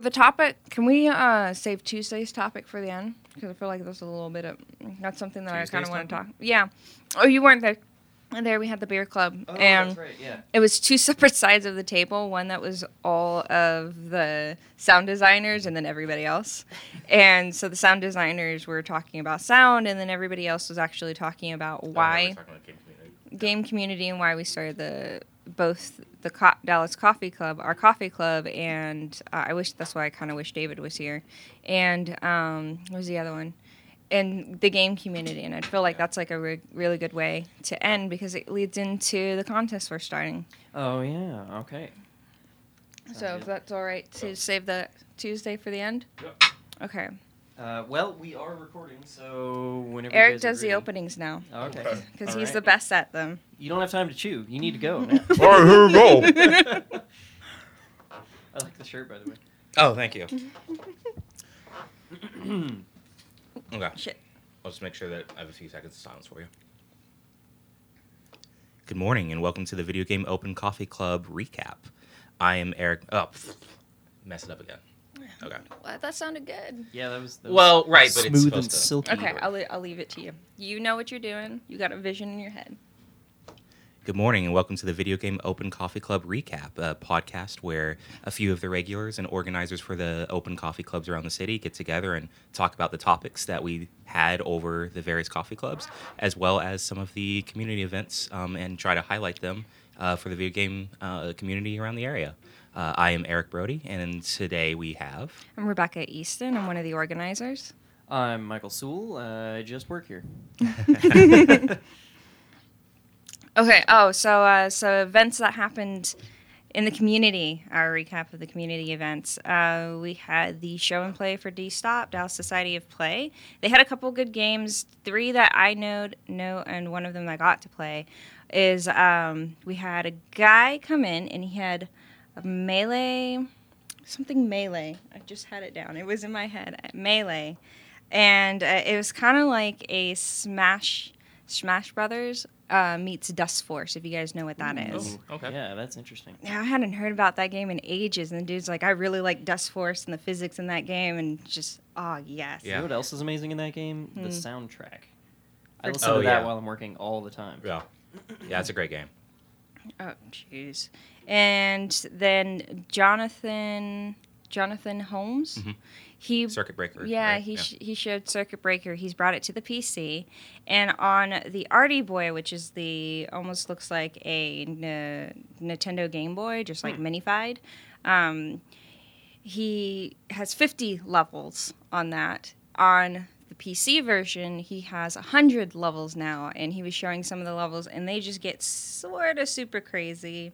The topic, can we uh, save Tuesday's topic for the end? Because I feel like there's a little bit of, that's something that I kind of want to talk. Yeah. Oh, you weren't there. And there we had the beer club. Oh, and right. Yeah. it was two separate sides of the table one that was all of the sound designers and then everybody else and so the sound designers were talking about sound and then everybody else was actually talking about Oh, why game community and why we started the both the Co- Dallas Coffee Club, our coffee club, and uh, I wish that's why I kind of wish David was here, and um, what was the other one, and the game community, and I feel like that's like a re- really good way to end because it leads into the contest we're starting. Oh yeah. Okay. so if that's all right to save the Tuesday for the end. Yep. Okay. Uh, well, we are recording, so whenever you Eric guys does the openings now Okay. Okay. because he's right. the best at them. You don't have time to chew. You need to go now. All right, here we go. I like the shirt, by the way. Oh, thank you. okay. Shit. I'll just make sure that I have a few seconds of silence for you. Good morning and welcome to the Video Game Open Coffee Club recap. I am Eric. Oh, pff, mess it up again. Okay. Well, that sounded good. Yeah, that was. That was Well, right, but it's smooth and to. silky. Okay, I'll, le- I'll leave it to you. You know what you're doing. You got a vision in your head. Good morning and welcome to the Video Game Open Coffee Club recap, a podcast where a few of the regulars and organizers for the open coffee clubs around the city get together and talk about the topics that we had over the various coffee clubs, as well as some of the community events, um, and try to highlight them uh, for the video game uh, community around the area. Uh, I am Eric Brody, and today we have. I'm Rebecca Easton. I'm one of the organizers. I'm Michael Sewell. Uh, I just work here. Okay. Oh, so uh, so events that happened in the community. Our recap of the community events. Uh, we had the show and play for DSOP Dallas Society of Play. They had a couple good games. Three that I know know, and one of them I got to play is um, we had a guy come in and he had a melee something melee. I just had it down. It was in my head. Melee, and uh, it was kind of like a Smash Smash Brothers uh, meets Dustforce. If you guys know what that is. Oh, okay. Yeah, that's interesting. Yeah, I hadn't heard about that game in ages, and the dude's like, I really like Dustforce and the physics in that game, and just, oh yes. You Yeah. know what else is amazing in that game? The Hmm. soundtrack. I listen Oh, to that yeah. while I'm working all the time. Yeah. Yeah, it's a great game. Oh jeez. And then Jonathan Jonathan Holmes, Mhm. he Circuit Breaker. Yeah, right? he Sh- he showed Circuit Breaker. He's brought it to the PC, and on the Arduboy, which is the almost looks like a N- Nintendo Game Boy, just like minified. Um, he has 50 levels on that. On the PC version, he has 100 levels now, and he was showing some of the levels, and they just get sort of super crazy.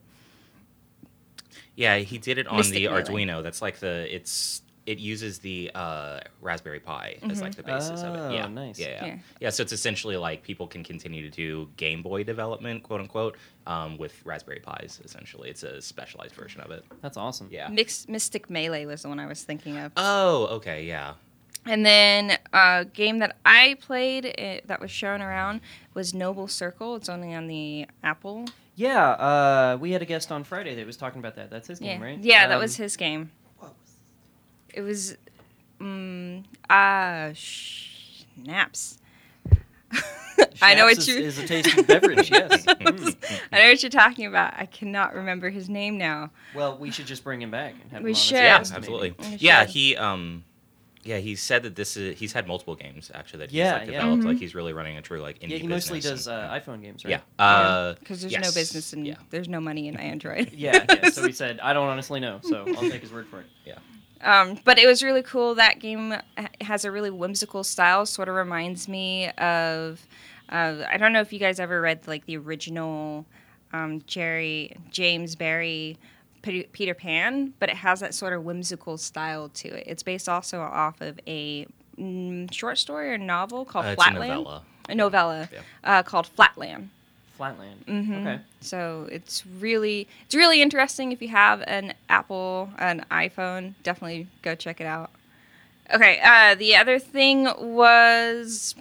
Yeah, he did it on Mystic the Melee. Arduino. That's like the it's it uses the uh, Raspberry Pi as like the basis of Oh, it. Yeah, nice. Yeah, yeah, Yeah. yeah. So it's essentially like people can continue to do Game Boy development, quote unquote, um, with Raspberry Pis. Essentially, it's a specialized version of it. That's awesome. Yeah. Mix, Mystic Melee was the one I was thinking of. Oh, okay, yeah. And then a game that I played eh, that was shown around was Noble Circle. It's only on the Apple. Yeah, uh, we had a guest on Friday that was talking about that. That's his Yeah, game, right? yeah, that Um, was his game. What was it was, um, ah, snaps. I know what you. is, is a tasty beverage. Yes. Mm. I know what you're talking about. I cannot remember his name now. Well, we should just bring him back and have We him on should. Yeah, guest, maybe. absolutely. Yeah, he um, yeah, he said that this is he's had multiple games actually that he's Yeah, like yeah. developed. Mhm. Like he's really running a true like indie Yeah, he mostly does and- uh, iPhone games, right? Yeah. Uh, Because there's no business and yeah. there's no money in Android. Yeah, yeah. So he said, I don't honestly know, so I'll take his word for it. Yeah. Um, but it was really cool. That game has a really whimsical style. Sort of reminds me of. Uh, I don't know if you guys ever read like the original um, Jerry James Barrie Pe- Peter Pan, but it has that sort of whimsical style to it. It's based also off of a mm, short story or novel called uh, it's a Flatland. novella. A novella Yeah. uh, called Flatland. Flatland. Mhm. Okay. So it's really it's really interesting if you have an Apple an iPhone, definitely go check it out. Okay, uh, the other thing was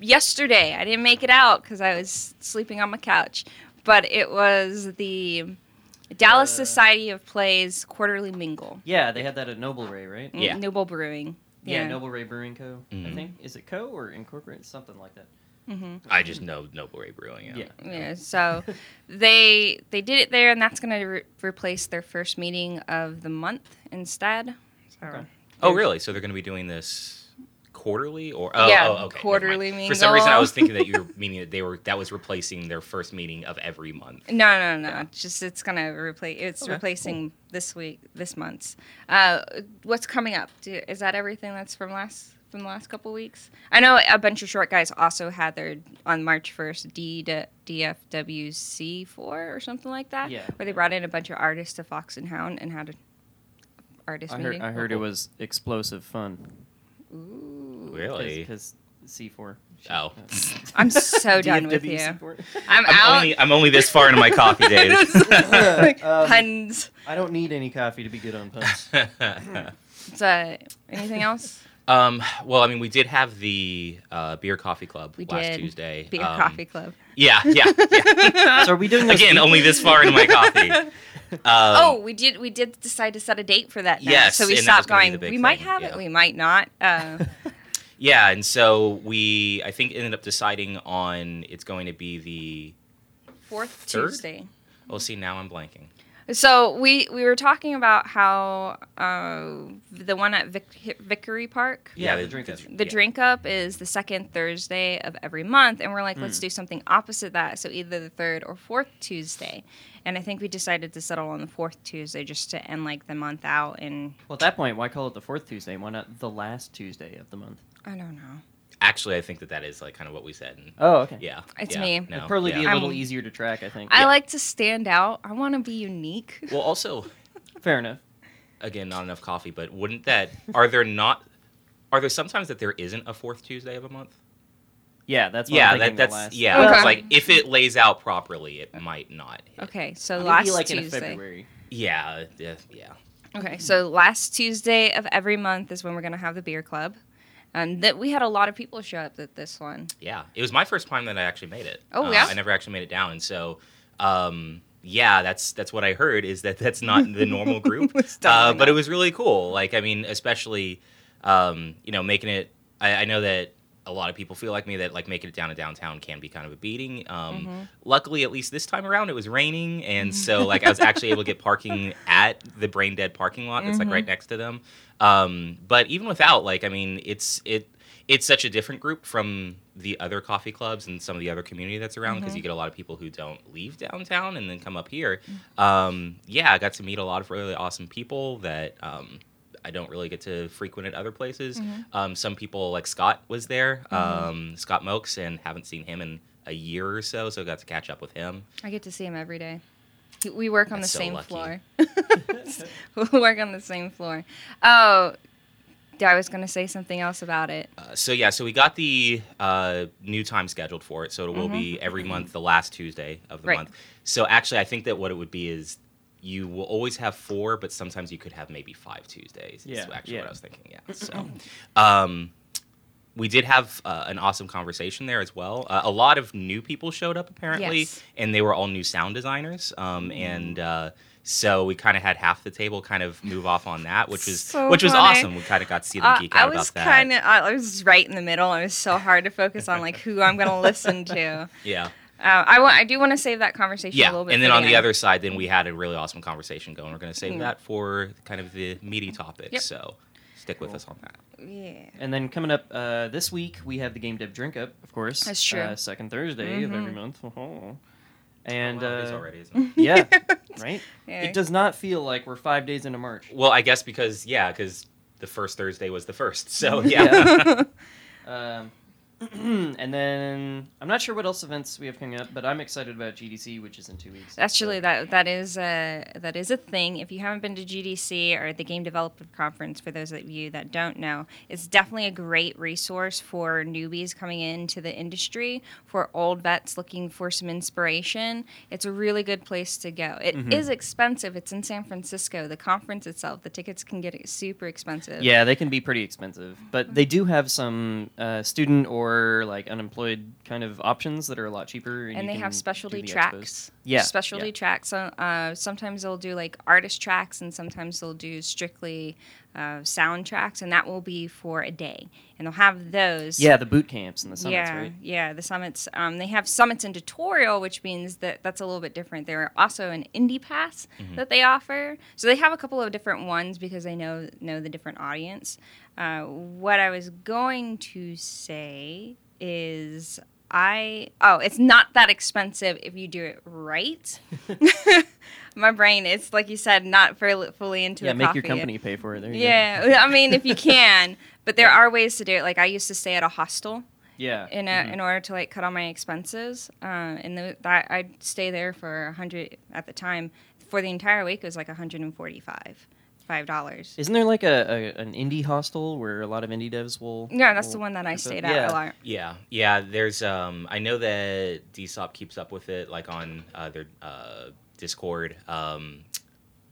yesterday. I didn't make it out because I was sleeping on my couch, but it was the Dallas Uh, Society of Plays quarterly mingle. Yeah, they had that at Noble Rey, right? Mm, Yeah. Noble Brewing. Yeah, Yeah. Noble Rey Brewing Co. I Mhm. think is it Co or Incorporated, something like that. hmm I just know Noble Rey Brewing. Yeah. Yeah, so they they did it there, and that's going to re- replace their first meeting of the month instead. So, Okay. Oh, really? So they're going to be doing this quarterly, or oh, Yeah, oh, okay, quarterly mind. For some reason, I was thinking that you were meaning that they were that was replacing their first meeting of every month. No, no, no. It's Just it's going to replace. It's Okay, replacing this week, this month's. Uh, what's coming up? Do, is that everything that's from last from the last couple weeks? I know a bunch of short guys also had their on March first D DFWC four or something like that. Yeah. Where they brought in a bunch of artists to Fox and Hound and had a artist I heard, meeting. I heard it was explosive fun. Ooh. Really? Because C4. Oh. I'm so done with you. DFWC4. I'm, I'm out. only I'm only this far into my coffee days. Um, Puns. I don't need any coffee to be good on puns. So, anything else? um, well, I mean, we did have the uh, beer coffee club We last did. Tuesday. Beer Um, Coffee Club. Yeah, yeah, yeah. so are we doing this Again, only this far into my coffee. Um, oh, we did. We did decide to set a date for that. Now. Yes, so we and that was stopped gonna be going. the big We might have yeah. it. We might not. Uh, Yeah, and so we I think ended up deciding on it's going to be the fourth Third? Tuesday. well see now I'm blanking. So we we were talking about how uh, the one at Vic- Vickery Park. Yeah, the the- drink up. The yeah. drink up is the second Thursday of every month, and we're like, let's Mm. do something opposite that. So either the third or fourth Tuesday. And I think we decided to settle on the fourth Tuesday just to end like the month out. And Well, at that point, why call it the fourth Tuesday? Why not the last Tuesday of the month? I don't know. Actually, I think that that is like kind of what we said. And Oh, okay. yeah, It's yeah, me. No, It'd probably yeah. be a little I'm- easier to track, I think. I Yeah. like to stand out. I want to be unique. Well, also, Fair enough. again, not enough coffee, but wouldn't that are there not are there sometimes that there isn't a fourth Tuesday of a month? Yeah, that's what yeah, I'm that thinking the that's last. yeah. Okay. It's like if it lays out properly, it might not. Hit. Okay, so Maybe last like in Tuesday. February. Yeah, yeah, yeah. Okay, so last Tuesday of every month is when we're gonna have the beer club, and that we had a lot of people show up at this one. Yeah, it was my first time that I actually made it. Oh, Uh, yeah? I never actually made it down, and so, um, yeah, that's that's what I heard is that that's not the normal group. Uh, but it was really cool. Like, I mean, especially, um, you know, making it. I, I know that a lot of people feel like me that like making it down to downtown can be kind of a beating. Um, Mm-hmm. Luckily, at least this time around, it was raining, and so like I was actually able to get parking at the Brain Dead parking lot that's like Mm-hmm. right next to them. Um, but even without, like, I mean, it's it it's such a different group from the other coffee clubs and some of the other community that's around because Mm-hmm. you get a lot of people who don't leave downtown and then come up here. Um, yeah, I got to meet a lot of really awesome people that um, I don't really get to frequent at other places. Mm-hmm. Um, some people like Scott was there, um, Scott Mokes, and haven't seen him in a year or so, so I got to catch up with him. I get to see him every day. We work on That's the so same lucky. floor. we work on the same floor. Oh, I was gonna say something else about it. Uh, so yeah, so we got the uh, new time scheduled for it. So it will be every month, the last Tuesday of the Mm-hmm. Right. month. So actually, I think that what it would be is you will always have four, but sometimes you could have maybe five Tuesdays. Is Yeah, actually yeah. what I was thinking. Yeah. So, um, we did have uh, an awesome conversation there as well. Uh, a lot of new people showed up apparently, Yes. and they were all new sound designers. Um, and uh, so we kind of had half the table kind of move off on that, which was So which was funny. awesome. We kind of got to see them Uh, geek out was about that. kind of. I was right in the middle. It was so hard to focus on like who I'm gonna listen to. yeah. Uh, I want. I do want to save that conversation yeah, a little bit. and then on the end. other side, then we had a really awesome conversation going. We're going to save Mm. that for kind of the meaty topics. Yep. So stick with Cool. us on that. Yeah. And then coming up uh, this week, we have the Game Dev Drink Up, of course. That's true. Uh, second Thursday of every Mhm. month. Oh. And Well, it is uh, already, isn't it? yeah, right. Yeah. It does not feel like we're five days into March. Well, I guess because yeah, because the first Thursday was the first. So yeah. Um, and then I'm not sure what else events we have coming up, but I'm excited about GDC, which is in two weeks. Actually, So- that that is a that is a thing. If you haven't been to GDC or the Game Developer Conference, for those of you that don't know, it's definitely a great resource for newbies coming into the industry, for old vets looking for some inspiration. It's a really good place to go. It is Mhm. expensive. It's in San Francisco. The conference itself, the tickets can get super expensive. Yeah, they can be pretty expensive, but they do have some uh, student or for like unemployed kind of options that are a lot cheaper. And, and they have specialty the expos. tracks. Yeah, specialty yeah. tracks. Uh, sometimes they'll do like artist tracks, and sometimes they'll do strictly uh, sound tracks, and that will be for a day. And they'll have those. Yeah, the boot camps and the summits, yeah, right? yeah, the summits. Um, they have summits and tutorial, which means that that's a little bit different. There are also an indie pass that they offer, so they have a couple of different ones because they know know the different audience. Uh, what I was going to say is. I oh, it's not that expensive if you do it right. My brain, it's like you said, not fully fully into Yeah, the make your company pay for it. There you go. Yeah, I mean, if you can, but there are ways to do it. Like I used to stay at a hostel Yeah. in a, mhm. in order to like cut all my expenses, uh, and the, that I'd stay there for a hundred at the time. For the entire week, it was like 145, five dollars. Isn't there like a, a an indie hostel where a lot of indie devs will? Yeah, that's the one that I stayed at yeah. a lot. Yeah, yeah. There's um, I know that DSOP keeps up with it, like on uh, their uh, Discord. Um,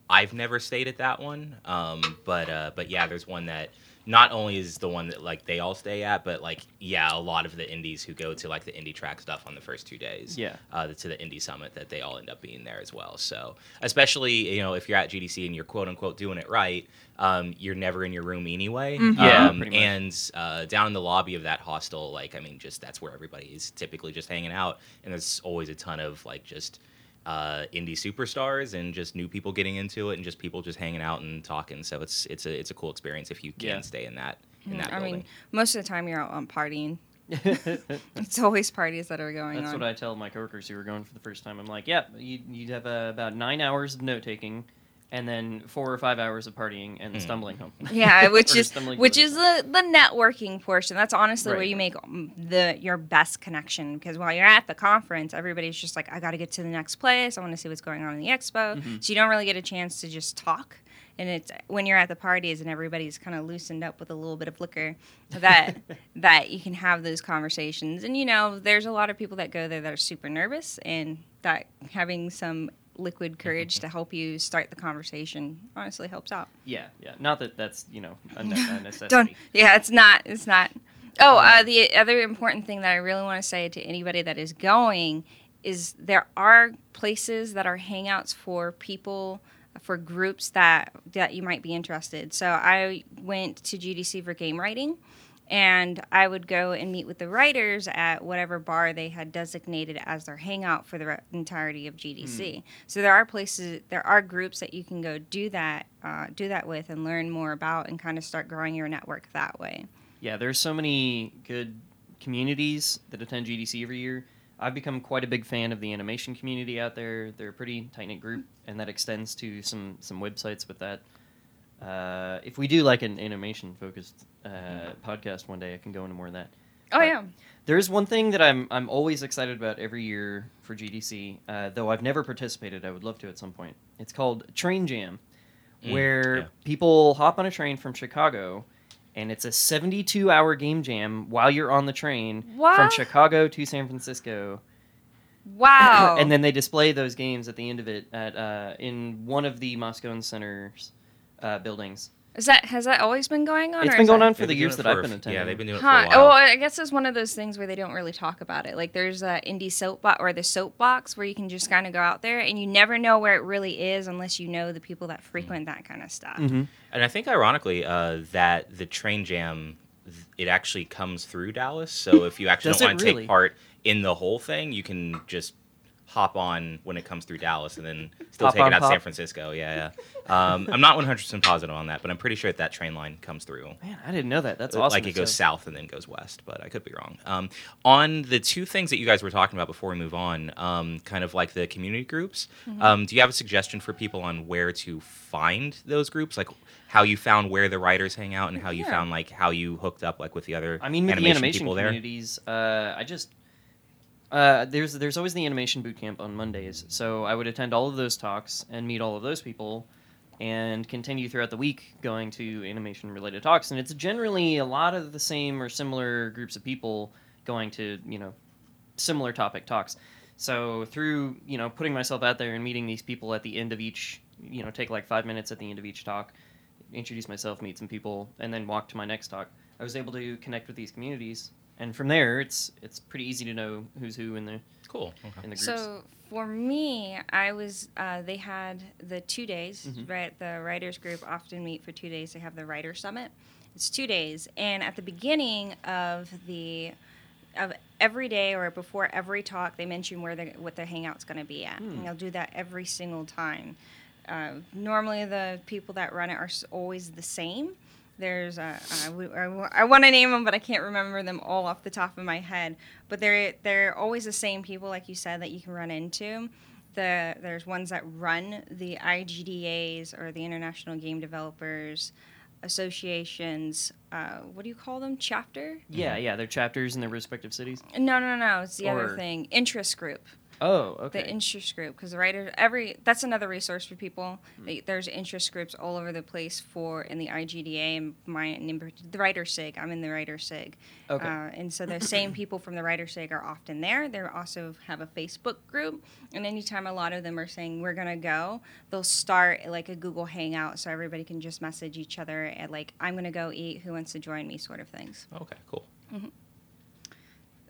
I've never stayed at that one, um, but uh, but yeah, there's one that not only is the one that like they all stay at, but like yeah, a lot of the indies who go to like the indie track stuff on the first two days, Yeah. uh, to the indie summit, that they all end up being there as well. So especially you know if you're at GDC and you're quote unquote doing it right, um, you're never in your room anyway. Mhm. Yeah, um, pretty much. and uh, down in the lobby of that hostel, like I mean, just that's where everybody is typically just hanging out, and there's always a ton of like just uh, indie superstars and just new people getting into it, and just people just hanging out and talking. So it's it's a it's a cool experience if you can Yeah. stay in that in that I building. mean, most of the time you're out on partying. It's always parties that are going That's on. what I tell my coworkers who are going for the first time. I'm like, yeah, you you'd have uh, about nine hours of note taking, and then four or five hours of partying and Hmm. stumbling home. Yeah, which is which is the the networking portion. That's honestly where you make the your best connection because while you're at the conference, everybody's just like, I got to get to the next place. I want to see what's going on in the expo. Mhm. So you don't really get a chance to just talk. And it's when you're at the parties and everybody's kind of loosened up with a little bit of liquor that that you can have those conversations. And you know, there's a lot of people that go there that are super nervous, and that having some liquid mm-hmm, courage to mm-hmm. help you start the conversation honestly helps out. Yeah, yeah. Not that that's you know a, ne- a necessity. Don't. Yeah, it's not. It's not. Oh, um, uh, the other important thing that I really want to say to anybody that is going is there are places that are hangouts for people for groups that that you might be interested. So I went to GDC for game writing and I would go and meet with the writers at whatever bar they had designated as their hangout for the re- entirety of GDC. So there are places, there are groups that you can go do that, uh, do that with, and learn more about, and kind of start growing your network that way. Yeah, there's so many good communities that attend GDC every year. I've become quite a big fan of the animation community out there. They're a pretty tight knit group, and that extends to some some websites with that. Uh, if we do like an animation focused uh, podcast one day, I can go into more of that. Oh But- yeah, There's one thing that I'm I'm always excited about every year for GDC, uh, though I've never participated. I would love to at some point. It's called Train Jam, Mm, where yeah. people hop on a train from Chicago, and it's a 72 hour game jam while you're on the train from Chicago to San Francisco. wow. and then they display those games at the end of it at uh, in one of the Moscone Center's uh, buildings. is that has that always been going on? It's or been going that- on for They've the years doing that it I've been attending. Yeah, they've been doing it Huh. for a Well, while. I guess it's one of those things where they don't really talk about it. Like there's a indie soapbox or the soapbox where you can just kind of go out there and you never know where it really is unless you know the people that frequent that kind of stuff. hmm And I think ironically uh, that the train jam it actually comes through Dallas. So if you actually don't want to really? take part in the whole thing, you can just hop on when it comes through Dallas and then still Hop take on, it out to. San Francisco. Yeah, yeah. Um, I'm not 100 percent positive on that, but I'm pretty sure that, that train line comes through. Man, I didn't know that. That's awesome. Like it goes So- south and then goes west, but I could be wrong. Um, on the two things that you guys were talking about before we move on, um, kind of like the community groups, Mm-hmm. um, do you have a suggestion for people on where to find those groups? Like how you found where the writers hang out and how you found like how you hooked up like with the other I mean, with animation, the animation people there? communities, uh, I just uh, there's there's always the animation boot camp on Mondays, so I would attend all of those talks and meet all of those people, and continue throughout the week going to animation related talks. And it's generally a lot of the same or similar groups of people going to you know similar topic talks. So through you know putting myself out there and meeting these people at the end of each you know take like five minutes at the end of each talk, introduce myself, meet some people, and then walk to my next talk. I was able to connect with these communities and from there, it's it's pretty easy to know who's who in the Cool. Okay. in the groups. So for me, I was. Uh, they had the two days. Mhm. Right, the writers group often meet for two days. They have the writer summit. It's two days, and at the beginning of the of every day or before every talk, they mention where the what the hangout's going to be at, Hmm. and they'll do that every single time. Uh, normally, the people that run it are always the same. There's uh, I, w- I w- I want to name them, but I can't remember them all off the top of my head. But they're they're always the same people, like you said, that you can run into. The there's ones that run the IGDAs or the International Game Developers Associations. Uh, what do you call them? Chapter? yeah, yeah, they're chapters in their respective cities. No, no, no. It's the other thing. Interest group. Oh, okay. The interest group, because the writer every that's another resource for people. Hmm. There's interest groups all over the place for in the IGDA and my and the writer sig. I'm in the writer sig, okay. uh, and so the same people from the writer sig are often there. They also have a Facebook group, and anytime a lot of them are saying we're gonna go, they'll start like a Google Hangout so everybody can just message each other at like I'm gonna go eat. Who wants to join me? Sort of things. Okay. Cool.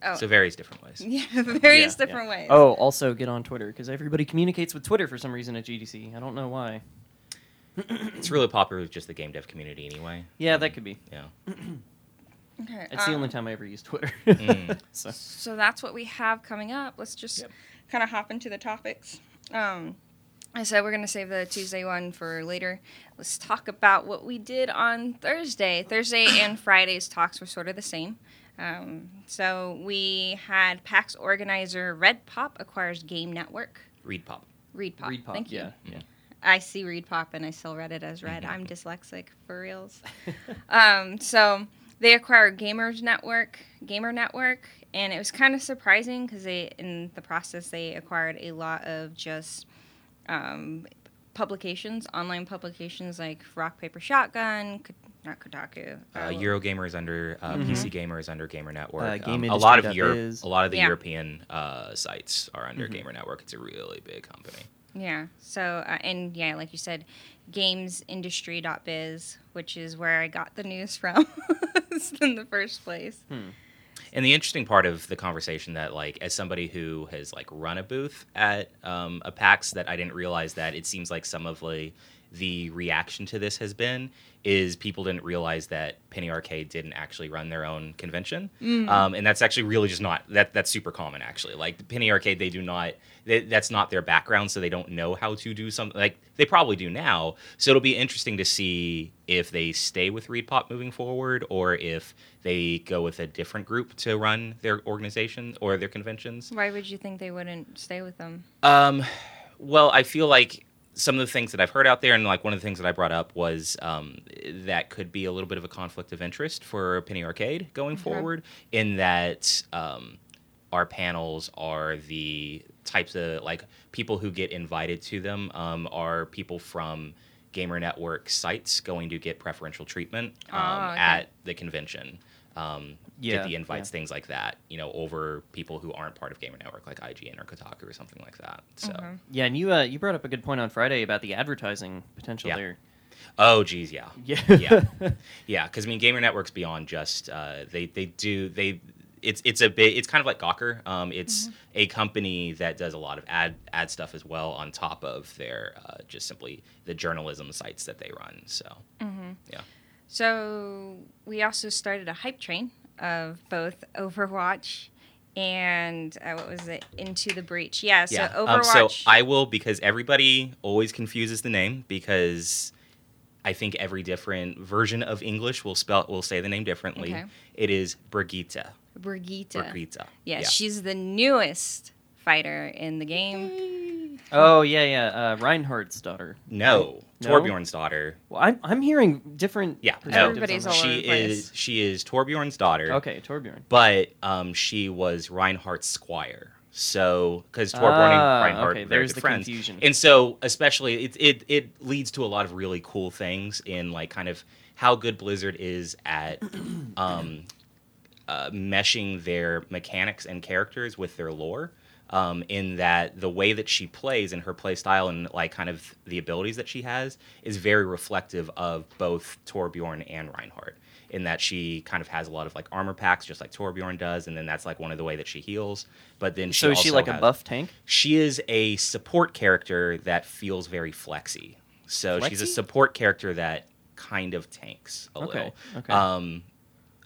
Oh, So various different ways. yeah, various Yeah, yeah. different ways. Oh, also get on Twitter because everybody communicates with Twitter for some reason at GDC. I don't know why. It's really popular with just the game dev community anyway. Yeah, that could be. Yeah. okay. It's the um, only time I ever use Twitter. Mm. so So that's what we have coming up. Let's just Yep. kind of hop into the topics. Um, I said we're going to save the Tuesday one for later. Let's talk about what we did on Thursday. Thursday and Friday's talks were sort of the same. Um, so we had PAX organizer Red Pop acquires Game Network. ReedPop. Read Pop. ReedPop, Thank you. yeah, yeah. I see ReedPop and I still read it as Red. I'm dyslexic for reals. um, so they acquired Gamers Network, Gamer Network, and it was kind of surprising because they, in the process, they acquired a lot of just um, publications, online publications like Rock Paper Shotgun, Ko- not Kotaku. Uh, Eurogamer is under uh, Mhm. PC Gamer is under Gamer Network. Uh, Um, a lot of Europe, Biz. a lot of the Yeah. European uh, sites are under Mhm. Gamer Network. It's a really big company. Yeah. So, uh, and yeah, like you said, gamesindustry.biz, which is where I got the news from in the first place. Hmm. And the interesting part of the conversation that, like, as somebody who has like run a booth at um, a PAX, that I didn't realize that it seems like some of like the reaction to this has been is people didn't realize that Penny Arcade didn't actually run their own convention, um, and that's actually really just not that that's super common actually. Like Penny Arcade, they do not they, that's not their background, so they don't know how to do something like they probably do now. So it'll be interesting to see if they stay with ReedPop moving forward, or if they go with a different group to run their organization or their conventions. Why would you think they wouldn't stay with them? Um, well, I feel like some of the things that I've heard out there, and like one of the things that I brought up was um, that could be a little bit of a conflict of interest for Penny Arcade going Okay. forward, in that um, our panels are the types of like people who get invited to them um, are people from Gamer Network sites going to get preferential treatment um, Oh, okay. at the convention. Um, Yeah, get the invites, yeah. things like that, you know, over people who aren't part of Gamer Network, like IGN or Kotaku or something like that. So, Mhm. Yeah, and you uh, you brought up a good point on Friday about the advertising potential Yeah. there. oh, geez, yeah, Yeah. yeah, yeah. Because I mean, Gamer Network's beyond just uh, they they do they. It's it's a bit it's kind of like Gawker. Um, it's a company that does a lot of ad ad stuff as well on top of their uh, just simply the journalism sites that they run. So yeah, So we also started a hype train of both Overwatch and uh, what was it? Into the Breach. Yeah. So yeah. Overwatch. Um, so I will because everybody always confuses the name because I think every different version of English will spell will say the name differently. Okay. It is Brigitte. Brigitte. Brigitte. Yeah, she's the newest fighter in the game. oh yeah, yeah. Uh, Reinhardt's daughter. No, No? Torbjorn's daughter. Well, I'm I'm hearing different. Yeah, perspectives on Everybody's that. all over she the place. is she is Torbjorn's daughter. Okay, Torbjorn. But um, she was Reinhardt's squire. So, because Torbjorn Ah, and Reinhardt okay, are there's good the friends, confusion. and so especially it, it it leads to a lot of really cool things in like kind of how good Blizzard is at um, uh, meshing their mechanics and characters with their lore. Um, in that the way that she plays and her play style and like kind of the abilities that she has is very reflective of both Torbjorn and Reinhardt. In that she kind of has a lot of like armor packs, just like Torbjorn does, and then that's like one of the way that she heals. But then she So is she like a buff tank? she is a support character that feels very flexy. So she's a support character that kind of tanks a Okay, little. okay. Um,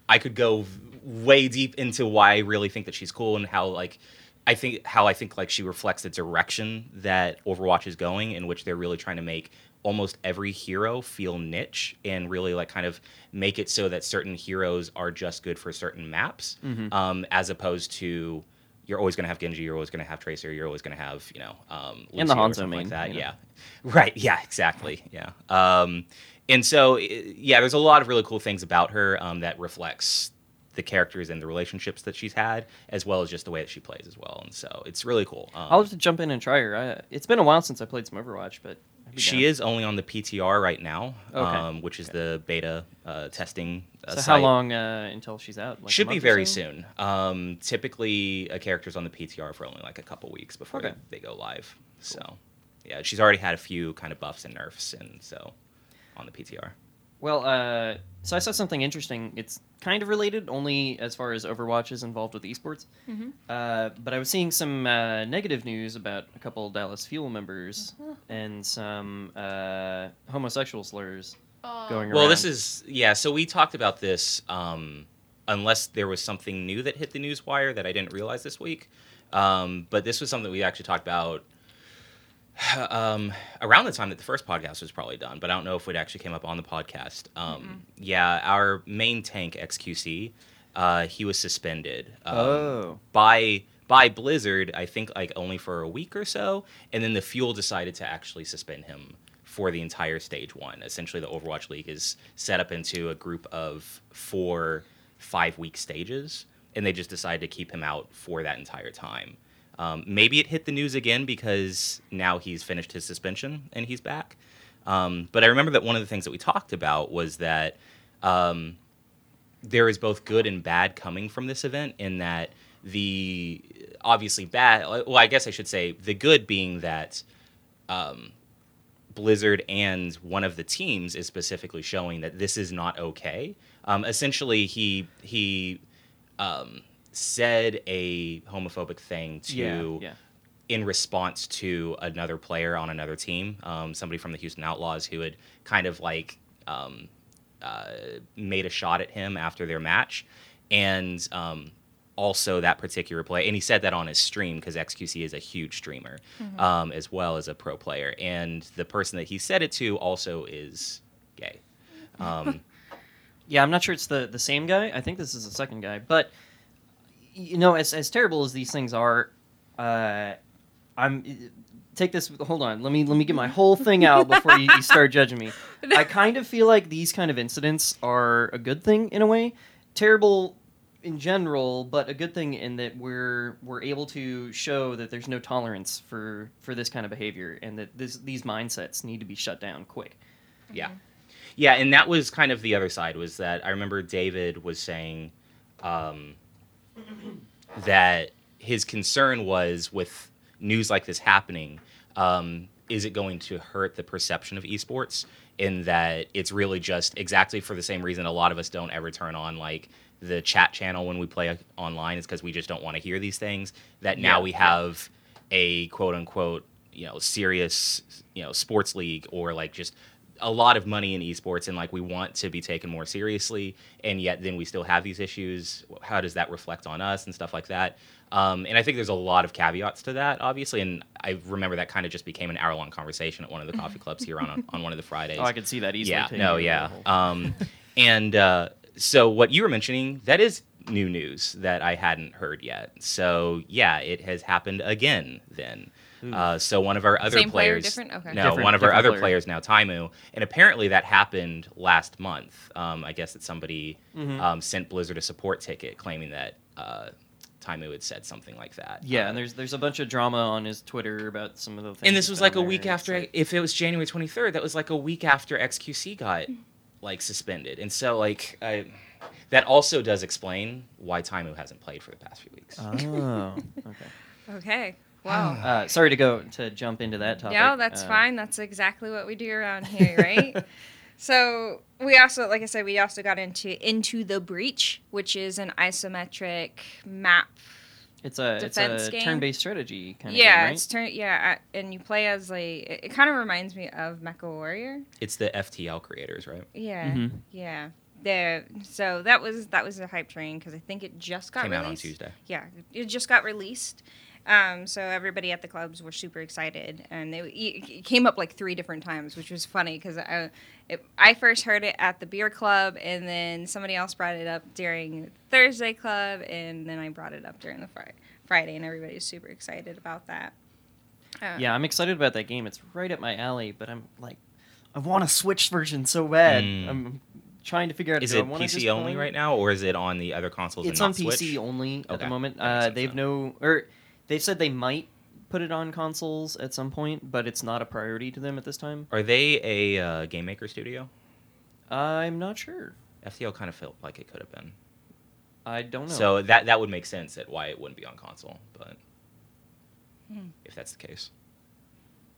I could go way deep into why I really think that she's cool and how like I think how I think like she reflects the direction that Overwatch is going, in which they're really trying to make almost every hero feel niche and really like kind of make it so that certain heroes are just good for certain maps, Mm-hmm. um, as opposed to you're always going to have Genji, you're always going to have Tracer, you're always going to have you know um, And the Lucio or Hanzo something main, like that. you know. Yeah, right. Yeah, exactly. Yeah. Um, and so yeah, there's a lot of really cool things about her um, that reflects the characters and the relationships that she's had, as well as just the way that she plays as well. And so it's really cool. Um, I'll have to jump in and try her. I, it's been a while since I played some Overwatch, but she down. is only on the PTR right now, Okay. um, which is the beta uh, testing. Uh, So site. how long uh, until she's out? Like Should be very so? soon. Um, typically, a character's on the PTR for only like a couple weeks before Okay. they go live. So, yeah, she's already had a few kind of buffs and nerfs, and so on the PTR. Well, uh, so I saw something interesting. It's kind of related, only as far as Overwatch is involved with esports. Mhm. Uh, but I was seeing some uh, negative news about a couple Dallas Fuel members Uh-huh. and some uh, homosexual slurs Oh. going around. Well, this is yeah. So we talked about this. Um, unless there was something new that hit the news wire that I didn't realize this week, um, but this was something we actually talked about um, around the time that the first podcast was probably done. But I don't know if it actually came up on the podcast. Um, Yeah, our main tank XQC, uh, he was suspended. Um, Oh. by by Blizzard, I think like only for a week or so, and then the Fuel decided to actually suspend him for the entire stage one. Essentially, the Overwatch League is set up into a group of four five week stages, and they just decided to keep him out for that entire time. Um, maybe it hit the news again because now he's finished his suspension and he's back. Um, but I remember that one of the things that we talked about was that um, there is both good and bad coming from this event in that the obviously bad well i guess i should say the good being that um, blizzard and one of the teams is specifically showing that this is not okay um, essentially he he um, said a homophobic thing to yeah, yeah. in response to another player on another team, um, somebody from the Houston Outlaws who had kind of like um, uh, made a shot at him after their match, and um, also that particular play, and he said that on his stream because XQC is a huge streamer um, as well as a pro player, and the person that he said it to also is gay. Um, Yeah, I'm not sure it's the, the same guy. I think this is the second guy. But you know, as as terrible as these things are, uh, I'm take this. Hold on, let me let me get my whole thing out before you, you start judging me. I kind of feel like these kind of incidents are a good thing in a way. Terrible in general, but a good thing in that we're we're able to show that there's no tolerance for for this kind of behavior, and that this, these mindsets need to be shut down quick. Yeah. Yeah, and that was kind of the other side was that I remember David was saying um, that his concern was with news like this happening, um, is it going to hurt the perception of esports? In that it's really just exactly for the same reason a lot of us don't ever turn on like the chat channel when we play online is because we just don't want to hear these things. That now Yeah, we have a quote unquote you know serious you know sports league or like just a lot of money in esports and like we want to be taken more seriously and yet then we still have these issues. How does that reflect on us and stuff like that? Um, and i think there's a lot of caveats to that obviously and i remember that kind of just became an hour long conversation at one of the coffee clubs here on on one of the fridays. Oh, I could see that easily. yeah no yeah. Um, and uh, so what you were mentioning that is new news that i hadn't heard yet. So yeah it has happened again then uh, so one of our other Same player, players different? Okay. no Different- one of our other player. players now Taimu and apparently that happened last month um, i guess that somebody Mhm. um, sent blizzard a support ticket claiming that uh, Taimu had said something like that Yeah, Uh, and there's there's a bunch of drama on his Twitter about some of the things. and this was like a week after like- if it was january 23rd that was like a week after xqc got like suspended and so like I, that also does explain why Taimu hasn't played for the past few weeks Oh, okay. Okay. Wow. Uh, sorry to go to jump into that topic. Yeah, that's Uh, fine. That's exactly what we do around here, right? so we also, like I said, we also got into into the breach, which is an isometric map. It's a defense it's a game. turn-based strategy kind of yeah, game, right? it's turn. Yeah, uh, and you play as like it, it kind of reminds me of MechWarrior. It's the FTL creators, right? Yeah, Mhm. yeah. The so that was that was a hype train because I think it just got Came out on. Tuesday. Yeah, it just got released. Um, so everybody at the clubs were super excited, and they, it came up like three different times, which was funny because I, it, I first heard it at the beer club, and then somebody else brought it up during Thursday club, and then I brought it up during the fri- Friday, and everybody was super excited about that. Uh, Yeah, I'm excited about that game. It's right up my alley, but I'm like, I want a Switch version so bad. Mm. I'm trying to figure out. Is do I it PC only play- right now, or is it on the other consoles? It's and on not PC Switch? only at Okay, the moment. Uh, they've then. no or they've said they might put it on consoles at some point, but it's not a priority to them at this time. Are they a uh, game maker studio? I'm not sure. FTL kind of felt like it could have been. I don't know. So that that would make sense at why it wouldn't be on console, but Hmm. if that's the case.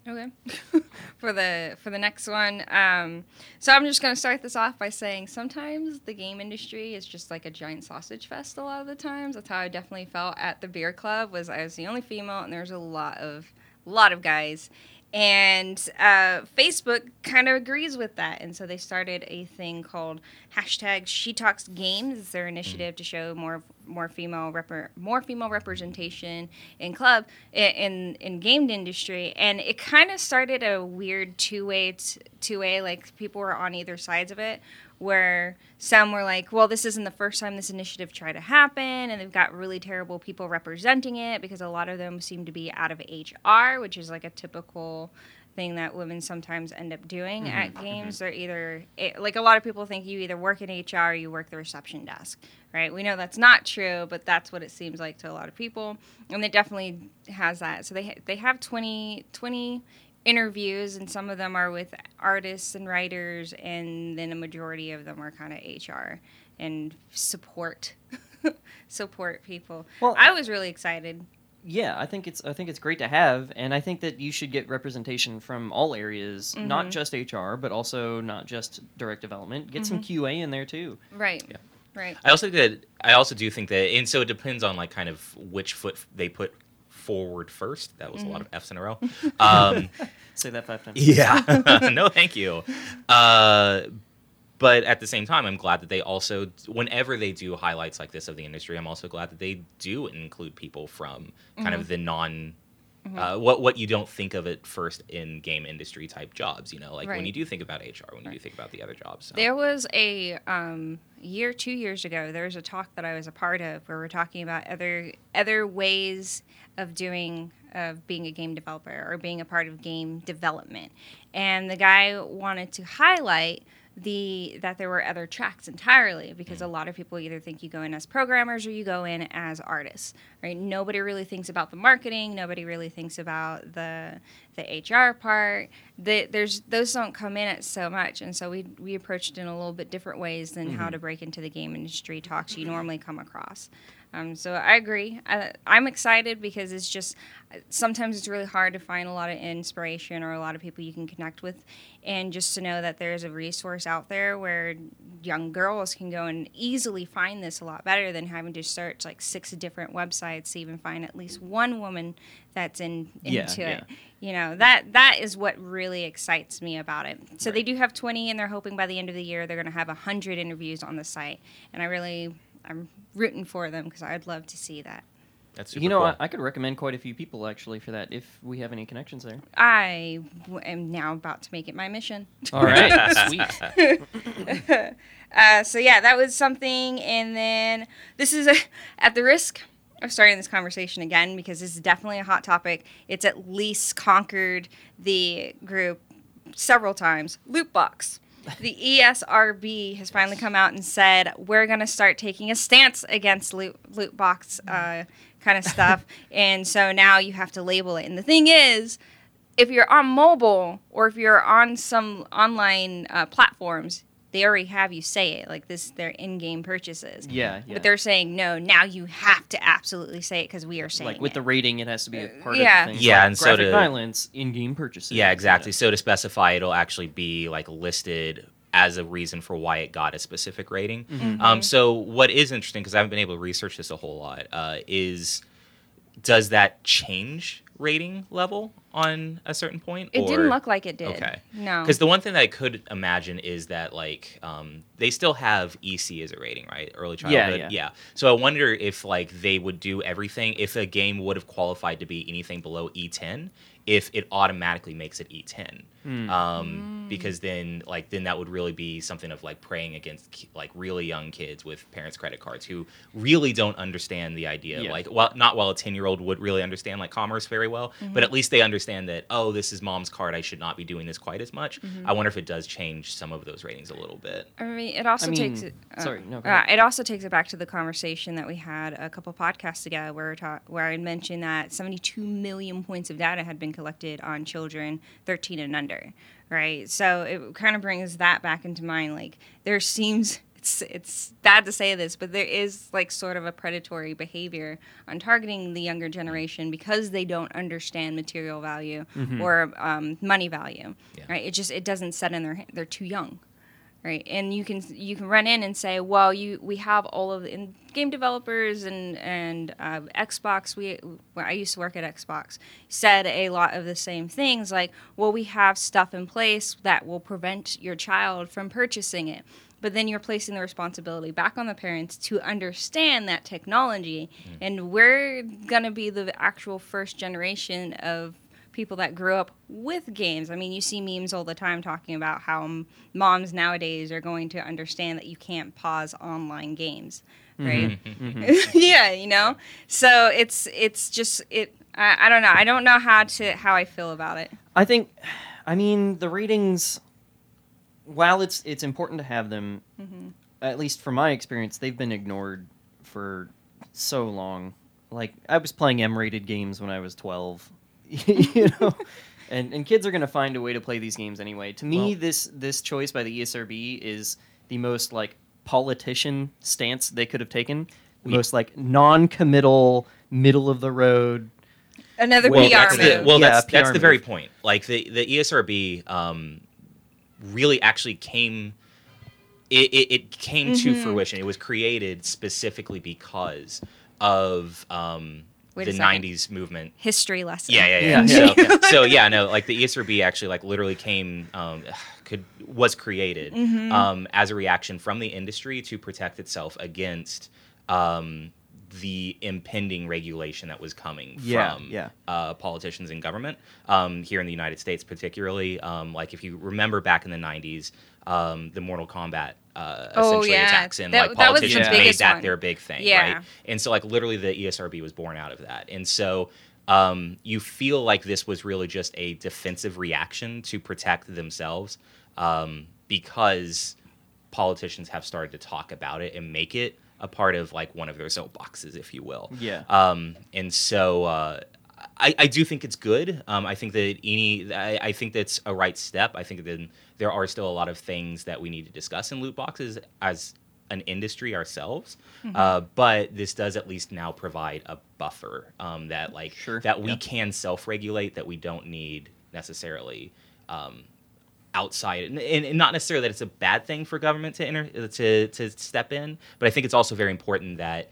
Okay. for the for the next one, um, so I'm just gonna start this off by saying sometimes the game industry is just like a giant sausage fest. A lot of the times, that's how I definitely felt at the beer club. Was I was the only female, and there's a lot of lot of guys, and uh, Facebook kind of agrees with that, and so they started a thing called hashtag She Talks Games. It's their initiative to show more more female repre- more female representation in club in in gamed industry, and it kind of started a weird two way two way like people were on either sides of it. Where some were like, well, this isn't the first time this initiative tried to happen, and they've got really terrible people representing it because a lot of them seem to be out of HR, which is like a typical thing that women sometimes end up doing mm-hmm. at mm-hmm. games. They're either it, like a lot of people think you either work in HR or you work the reception desk, right? We know that's not true, but that's what it seems like to a lot of people, and it definitely has that. So they ha- they have 20, 20 interviews, and some of them are with artists and writers, and then a majority of them are kind of HR and support. support people. Well- I was really excited. yeah, I think it's I think it's great to have, and I think that you should get representation from all areas, not Mhm. just HR, but also not just direct development. Get some Mm-hmm. QA in there too. Right. Yeah. Right. I also did. I also do think that, and so it depends on like kind of which foot they put forward first. That was a lot Mm-hmm. of F's in a row. Um, Say that five times. yeah. no, thank you. Uh, but at the same time, I'm glad that they also, whenever they do highlights like this of the industry, I'm also glad that they do include people from kind of the non. Uh, what what you don't think of it first in game industry type jobs, you know, like when you do think about HR, when you do think about the other jobs. So. There was a um, year, two years ago. There was a talk that I was a part of where we're talking about other other ways of doing of being a game developer or being a part of game development, and the guy wanted to highlight the that there were other tracks entirely because a lot of people either think you go in as programmers or you go in as artists right? Nobody really thinks about the marketing nobody really thinks about the the hr part. The, there's those don't come in it so much and so we we approached it in a little bit different ways than how to break into the game industry talks you normally come across. Um, so I agree. I, I'm excited because it's just sometimes it's really hard to find a lot of inspiration or a lot of people you can connect with, and just to know that there's a resource out there where young girls can go and easily find this a lot better than having to search like six different websites to even find at least one woman that's in into yeah. it. You know that that is what really excites me about it. So they do have 20, and they're hoping by the end of the year they're going to have 100 interviews on the site, and I really I'm rooting for them because I'd love to see that. That's super You know, cool. I, I could recommend quite a few people actually for that if we have any connections there. I w- am now about to make it my mission. All right, sweet. Uh, so yeah, that was something, and then this is a, at the risk of starting this conversation again because this is definitely a hot topic. It's at least conquered the group several times. Loot box. The ESRB has finally come out and said we're going to start taking a stance against loot, loot box uh, kind of stuff, and so now you have to label it. And the thing is, if you're on mobile or if you're on some online uh, platforms, they already have you say it like this their in-game purchases Yeah, yeah. but they're saying no now you have to absolutely say it because we are saying like with it. the rating, it has to be a part yeah. of the thing. Yeah, like and so to- violence, in-game purchases. Yeah, exactly. So to specify, it'll actually be like listed as a reason for why it got a specific rating. Mm-hmm. Um, so what is interesting, because I haven't been able to research this a whole lot, uh, is does that change rating level on a certain point? it or- didn't look like it did Okay. no Because the one thing that I could imagine is that like um, they still have EC as a rating, right? Early childhood. Yeah, childhood. yeah. So I wonder if like they would do everything if a game would have qualified to be anything below E10, if it automatically makes it E10. Hmm. Um, Because then like then that would really be something of like preying against like really young kids with parents' credit cards who really don't understand the idea. Yeah. Like well, not while a ten year old would really understand like commerce very well, but at least they understand that oh, this is mom's card. I should not be doing this quite as much. I wonder if it does change some of those ratings a little bit. I mean, it also I takes it. uh, sorry, no, go uh, ahead. it also takes it back to the conversation that we had a couple podcasts ago, where we ta- where I mentioned that 72 million points of data had been collected on children 13 and under, right? So it kind of brings that back into mind. Like there seems. It's, it's bad to say this, but there is like sort of a predatory behavior on targeting the younger generation because they don't understand material value or um, money value, Yeah. right? It just it doesn't set in their they're too young right? And you can you can run in and say well you we have all of the in game developers and and uh, xbox we well, i used to work at xbox said a lot of the same things like well we have stuff in place that will prevent your child from purchasing it. But then you're placing the responsibility back on the parents to understand that technology and we're going to be the actual first generation of people that grew up with games. I mean, you see memes all the time talking about how m- moms nowadays are going to understand that you can't pause online games, right? yeah, you know. So it's it's just it. I, I don't know. I don't know how to how I feel about it. I think, I mean, the ratings. While it's it's important to have them, Mm-hmm. at least from my experience, they've been ignored for so long. Like I was playing M-rated games when I was twelve, you know, and and kids are gonna find a way to play these games anyway. To me, Well- this this choice by the ESRB is the most like politician stance they could have taken. The We- most like non-committal, middle of the road. Another well, PR that's move. the, well, Yeah, that's, that's PR the very point. Like the the ESRB um, really actually came. It, it, it came to Mm-hmm. fruition. It was created specifically because of um, Wait the `90s movement. History lesson. Yeah, yeah, yeah. Yeah, yeah. So, so yeah, no, like the ESRB actually like literally came, um, could was created Mm-hmm. um, as a reaction from the industry to protect itself against um, the impending regulation that was coming Yeah, from yeah. Uh, politicians and government um, here in the United States, particularly. Um, like if you remember back in the '90s, um, the Mortal Kombat. Uh, Oh, essentially yeah. attacks and That- like that was the politicians made biggest that one. their big thing, Yeah. right? And so, like, literally, the ESRB was born out of that. And so, um, you feel like this was really just a defensive reaction to protect themselves um, because politicians have started to talk about it and make it a part of like one of their soapboxes, if you will. Yeah. Um, and so uh, I, I do think it's good. Um, I think that any, I, I think that's a right step. I think that there are still a lot of things that we need to discuss in loot boxes as an industry ourselves. Uh, but this does at least now provide a buffer um, that like Sure, that we yeah. can self-regulate that we don't need necessarily um, outside and, and not necessarily that it's a bad thing for government to enter to to step in but i think it's also very important that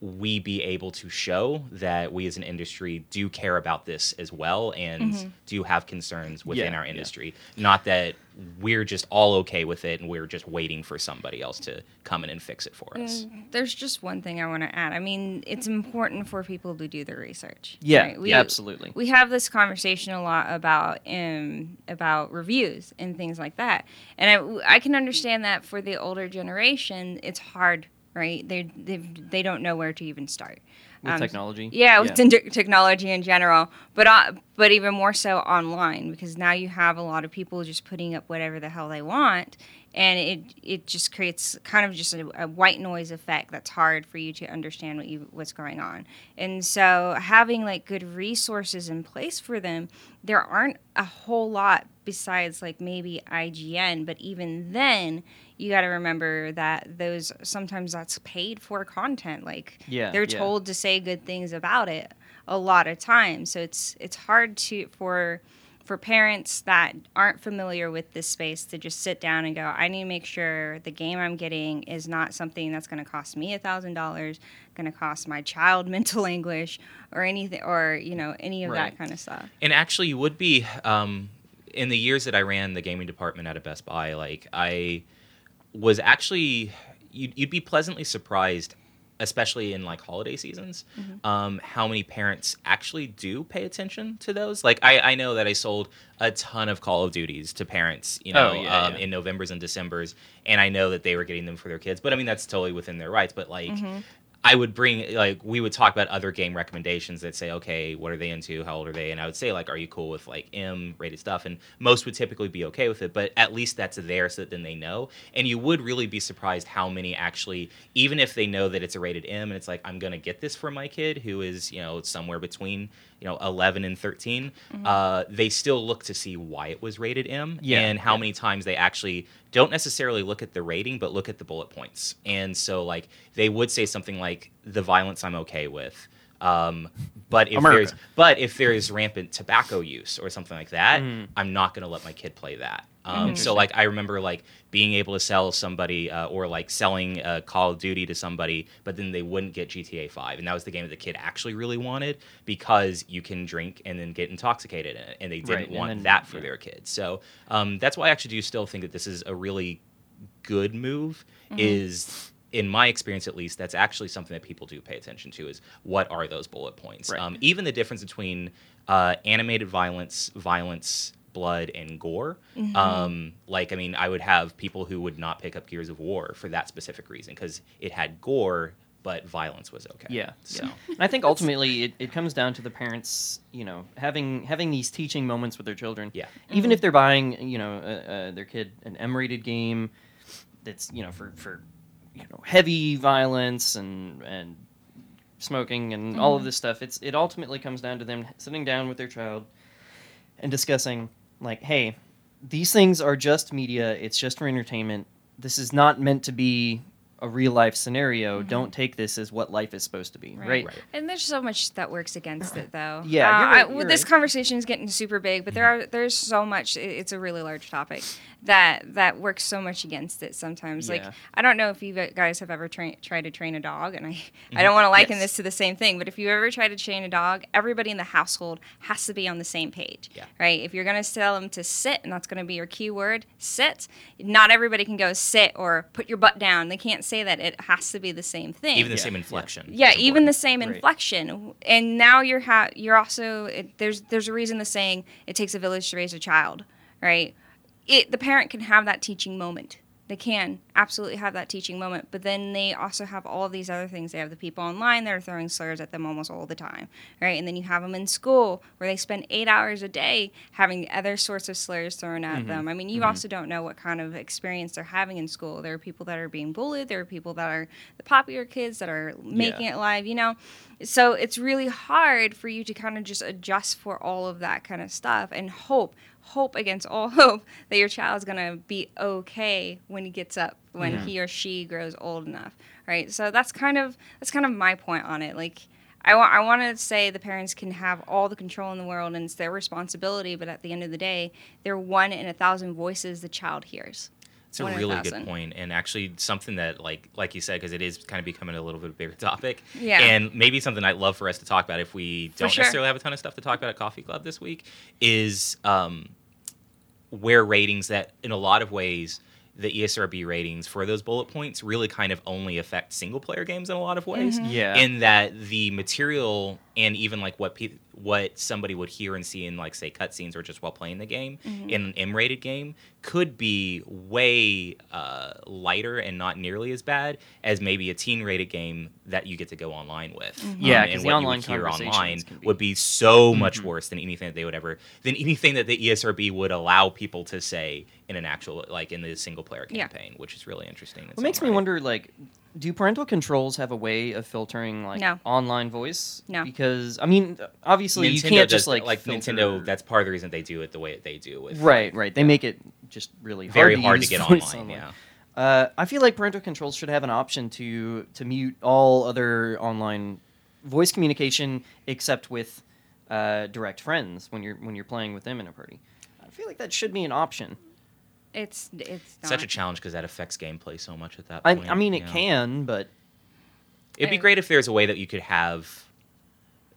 we be able to show that we as an industry do care about this as well and do have concerns within Yeah, our yeah. industry not that we're just all okay with it and we're just waiting for somebody else to come in and fix it for us There's just one thing I want to add. I mean, it's important for people to do the research. Yeah, right? We- yeah, absolutely. We have this conversation a lot about um, about reviews and things like that, and I, I can understand that for the older generation, it's hard, right? They they they don't know where to even start. With Um, technology. Yeah, with te- technology in general, but uh, but even more so online because now you have a lot of people just putting up whatever the hell they want, and it it just creates kind of just a, a white noise effect that's hard for you to understand what you what's going on. And so having like good resources in place for them, there aren't a whole lot besides like maybe IGN, but even then, you got to remember that those sometimes that's paid for content. Like Yeah, they're yeah. told to say good things about it a lot of times. So it's it's hard to for for parents that aren't familiar with this space to just sit down and go, I need to make sure the game I'm getting is not something that's going to cost me a thousand dollars, going to cost my child mental anguish, or anything, or you know any of Right. that kind of stuff. And actually, you would be um, in the years that I ran the gaming department at a Best Buy. Like I was actually, you'd, you'd be pleasantly surprised, especially in like holiday seasons, um, how many parents actually do pay attention to those. Like I, I know that I sold a ton of Call of Duties to parents, you know, Oh, yeah, um, yeah. in November's and December's, and I know that they were getting them for their kids. But I mean, that's totally within their rights. But like. I would bring like we would talk about other game recommendations that say, okay, what are they into? How old are they? And I would say like, are you cool with like M rated stuff? And most would typically be okay with it, but at least that's there so that then they know. And you would really be surprised how many actually, even if they know that it's a rated M and it's like I'm gonna get this for my kid who is you know somewhere between you know 11 and 13, uh, they still look to see why it was rated M Yeah, and how yeah. many times they actually don't necessarily look at the rating but look at the bullet points and so like they would say something like the violence i'm okay with um, but if America. there's but if there is rampant tobacco use or something like that Mhm. i'm not going to let my kid play that um, so like i remember like being able to sell somebody uh, or like selling uh, call of duty to somebody but then they wouldn't get gta 5 and that was the game that the kid actually really wanted because you can drink and then get intoxicated in it and they didn't Right, want then- that for yeah. their kids so um, that's why i actually do still think that this is a really good move is in my experience at least that's actually something that people do pay attention to is what are those bullet points Right. um, even the difference between uh, animated violence violence blood and gore um, like i mean i would have people who would not pick up gears of war for that specific reason because it had gore but violence was okay Yeah. so yeah. And I think ultimately it, it comes down to the parents, you know, having having these teaching moments with their children. Yeah. Even if they're buying, you know, uh, uh, their kid an M-rated game that's, you know, for for you know, heavy violence and and smoking and all of this stuff. It's it ultimately comes down to them sitting down with their child and discussing like, hey, these things are just media. It's just for entertainment. This is not meant to be a real life scenario. Don't take this as what life is supposed to be, Right. right? Right. And there's so much that works against it, though. Yeah, Uh, you're I- right, well, this right. conversation is getting super big, but there are there's so much. it- It's a really large topic that that works so much against it sometimes. Like I don't know if you guys have ever tra- tried to train a dog, and I I mm-hmm. don't want to liken Yes. this to the same thing, but if you ever try to train a dog, everybody in the household has to be on the same page. Yeah. Right. If you're gonna tell them to sit, and that's gonna be your keyword, sit. Not everybody can go sit or put your butt down. They can't say that. It has to be the same thing. even the Yeah, same inflection Yeah, is even the important. same Right. inflection, and now you're ha- you're also it, there's there's a reason the saying it takes a village to raise a child, right? It the parent can have that teaching moment. They can absolutely have that teaching moment, but then they also have all these other things. They have the people online that are throwing slurs at them almost all the time, right? And then you have them in school where they spend eight hours a day having other sorts of slurs thrown at mm-hmm. them. I mean, you mm-hmm. also don't know what kind of experience they're having in school. There are people that are being bullied. There are people that are the popular kids that are making it live, you know? So it's really hard for you to kind of just adjust for all of that kind of stuff and hope, hope against all hope that your child's gonna be okay when he gets up, when Yeah. he or she grows old enough, right? So that's kind of that's kind of my point on it. Like, I want I want to say the parents can have all the control in the world and it's their responsibility, but at the end of the day, they're one in a thousand voices the child hears. It's a One in a really thousand. good point, and actually something that, like, like you said, because it is kind of becoming a little bit bigger topic. Yeah. And maybe something I'd love for us to talk about if we don't sure. necessarily have a ton of stuff to talk about at Coffee Club this week is um, where ratings that, in a lot of ways, the ESRB ratings for those bullet points really kind of only affect single player games in a lot of ways. Yeah. In that the material and even like what pe- what somebody would hear and see in like say cutscenes or just while playing the game mm-hmm. in an M-rated game could be way uh, lighter and not nearly as bad as maybe a teen-rated game that you get to go online with. Mm-hmm. Yeah, um, 'cause and the what online you would hear conversations online be- would be so much mm-hmm. worse than anything that they would ever than anything that the ESRB would allow people to say in an actual like in the single player Yeah. campaign, which is really interesting. in What makes own me wonder, like, do parental controls have a way of filtering like No. online voice? No. Because I mean, obviously you can't does just like like filter- Nintendo. That's part of the reason they do it the way that they do with right, right. They make it just really very hard, hard to, to get voice online. Yeah. Uh, I feel like parental controls should have an option to to mute all other online voice communication except with uh, direct friends when you're when you're playing with them in a party. I feel like that should be an option. It's it's not. Such a challenge because that affects gameplay so much at that I, point. I mean, it yeah. can, but It'd be great if there's a way that you could have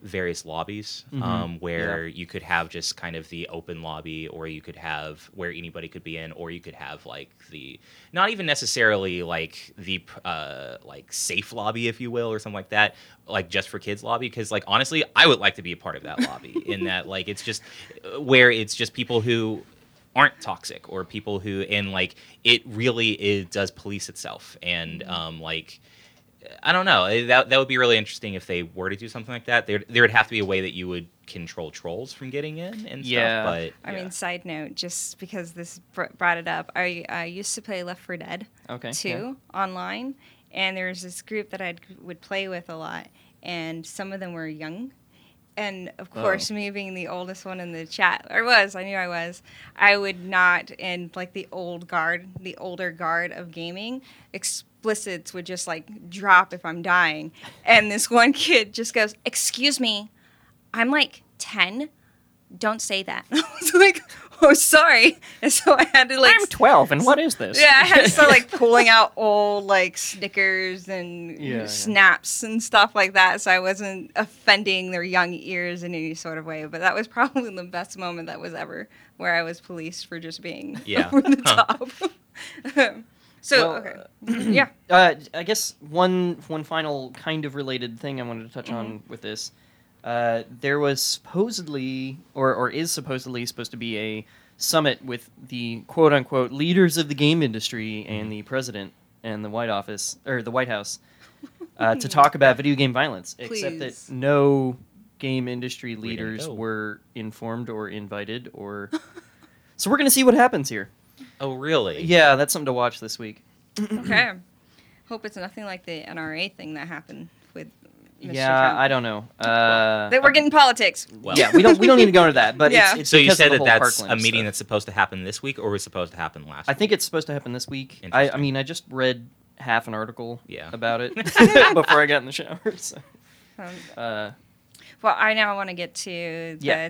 various lobbies Mhm. um, where you could have just kind of the open lobby or you could have where anybody could be in or you could have like the not even necessarily like the uh, like safe lobby if you will or something like that like just for kids lobby because like honestly i would like to be a part of that lobby in that like it's just uh, where it's just people who aren't toxic or people who and like it really is does police itself and um like I don't know. Eh, That that would be really interesting if they were to do something like that. There there would have to be a way that you would control trolls from getting in and Yeah. stuff. But I yeah. mean, side note, just because this br- brought it up, I, I used to play Left 4 Dead okay. 2 yeah. online, and there was this group that I would play with a lot, and some of them were young. And of oh. course, Oh. me being the oldest one in the chat, or was, I knew I was, I would not, and like the old guard, the older guard of gaming, explicits would just like drop if I'm dying. And this one kid just goes, Excuse me, I'm like 10. Don't say that. I was like, Oh, sorry. And so I had to like. I'm 12, and what is this? Yeah, I had to start like pulling out old like Snickers and Yeah, yeah. snaps and stuff like that, so I wasn't offending their young ears in any sort of way. But that was probably the best moment that was ever where I was policed for just being Yeah. over the Huh. top. so Well, okay, yeah, Uh, I guess one one final kind of related thing I wanted to touch on Mm-hmm. with this. Uh, there was supposedly, or or is supposedly supposed to be a summit with the quote unquote leaders of the game industry and the president and the White Office or the White House uh, to talk about video game violence. Except that no game industry leaders go. were informed or invited or. so we're gonna see what happens here. oh really? Yeah, that's something to watch this week. okay. Hope it's nothing like the NRA thing that happened with. Mr. Yeah, Trump. I don't know. Uh, That we're getting politics. Well, yeah, we don't we don't need to go into that. But Yeah. it's, it's So you said that that's Parkland a meeting stuff. that's supposed to happen this week, or was supposed to happen last? I think it's supposed to happen this week. I, I mean, I just read half an article Yeah. about it before I got in the shower. So, Um, uh, Well, I now want to get to the Yeah,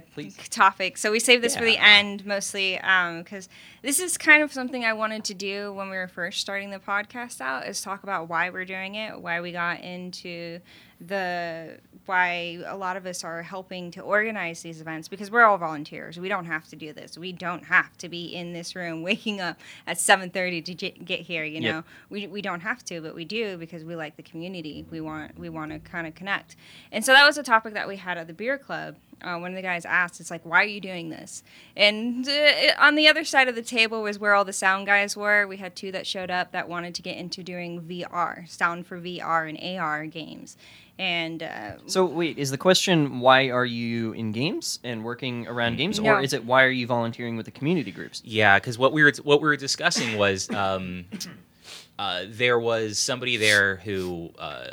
topic. So we saved this for the end mostly because this is kind of something I wanted to do when we were first starting the podcast out is talk about why we're doing it, why we got into the why a lot of us are helping to organize these events because we're all volunteers. We don't have to do this. We don't have to be in this room waking up at 7:30 to get here, you Yep. know. We, we don't have to, but we do because we like the community. We want we want to kind of connect. And so that was a topic that we had at the beer club. Uh, one of the guys asked, "It's like, why are you doing this?" And uh, on the other side of the table was where all the sound guys were. We had two that showed up that wanted to get into doing VR, sound for VR and AR games. And uh, so wait, is the question why are you in games and working around games, No. or is it why are you volunteering with the community groups? Yeah, because what we were what we were discussing was um, uh, there was somebody there who uh,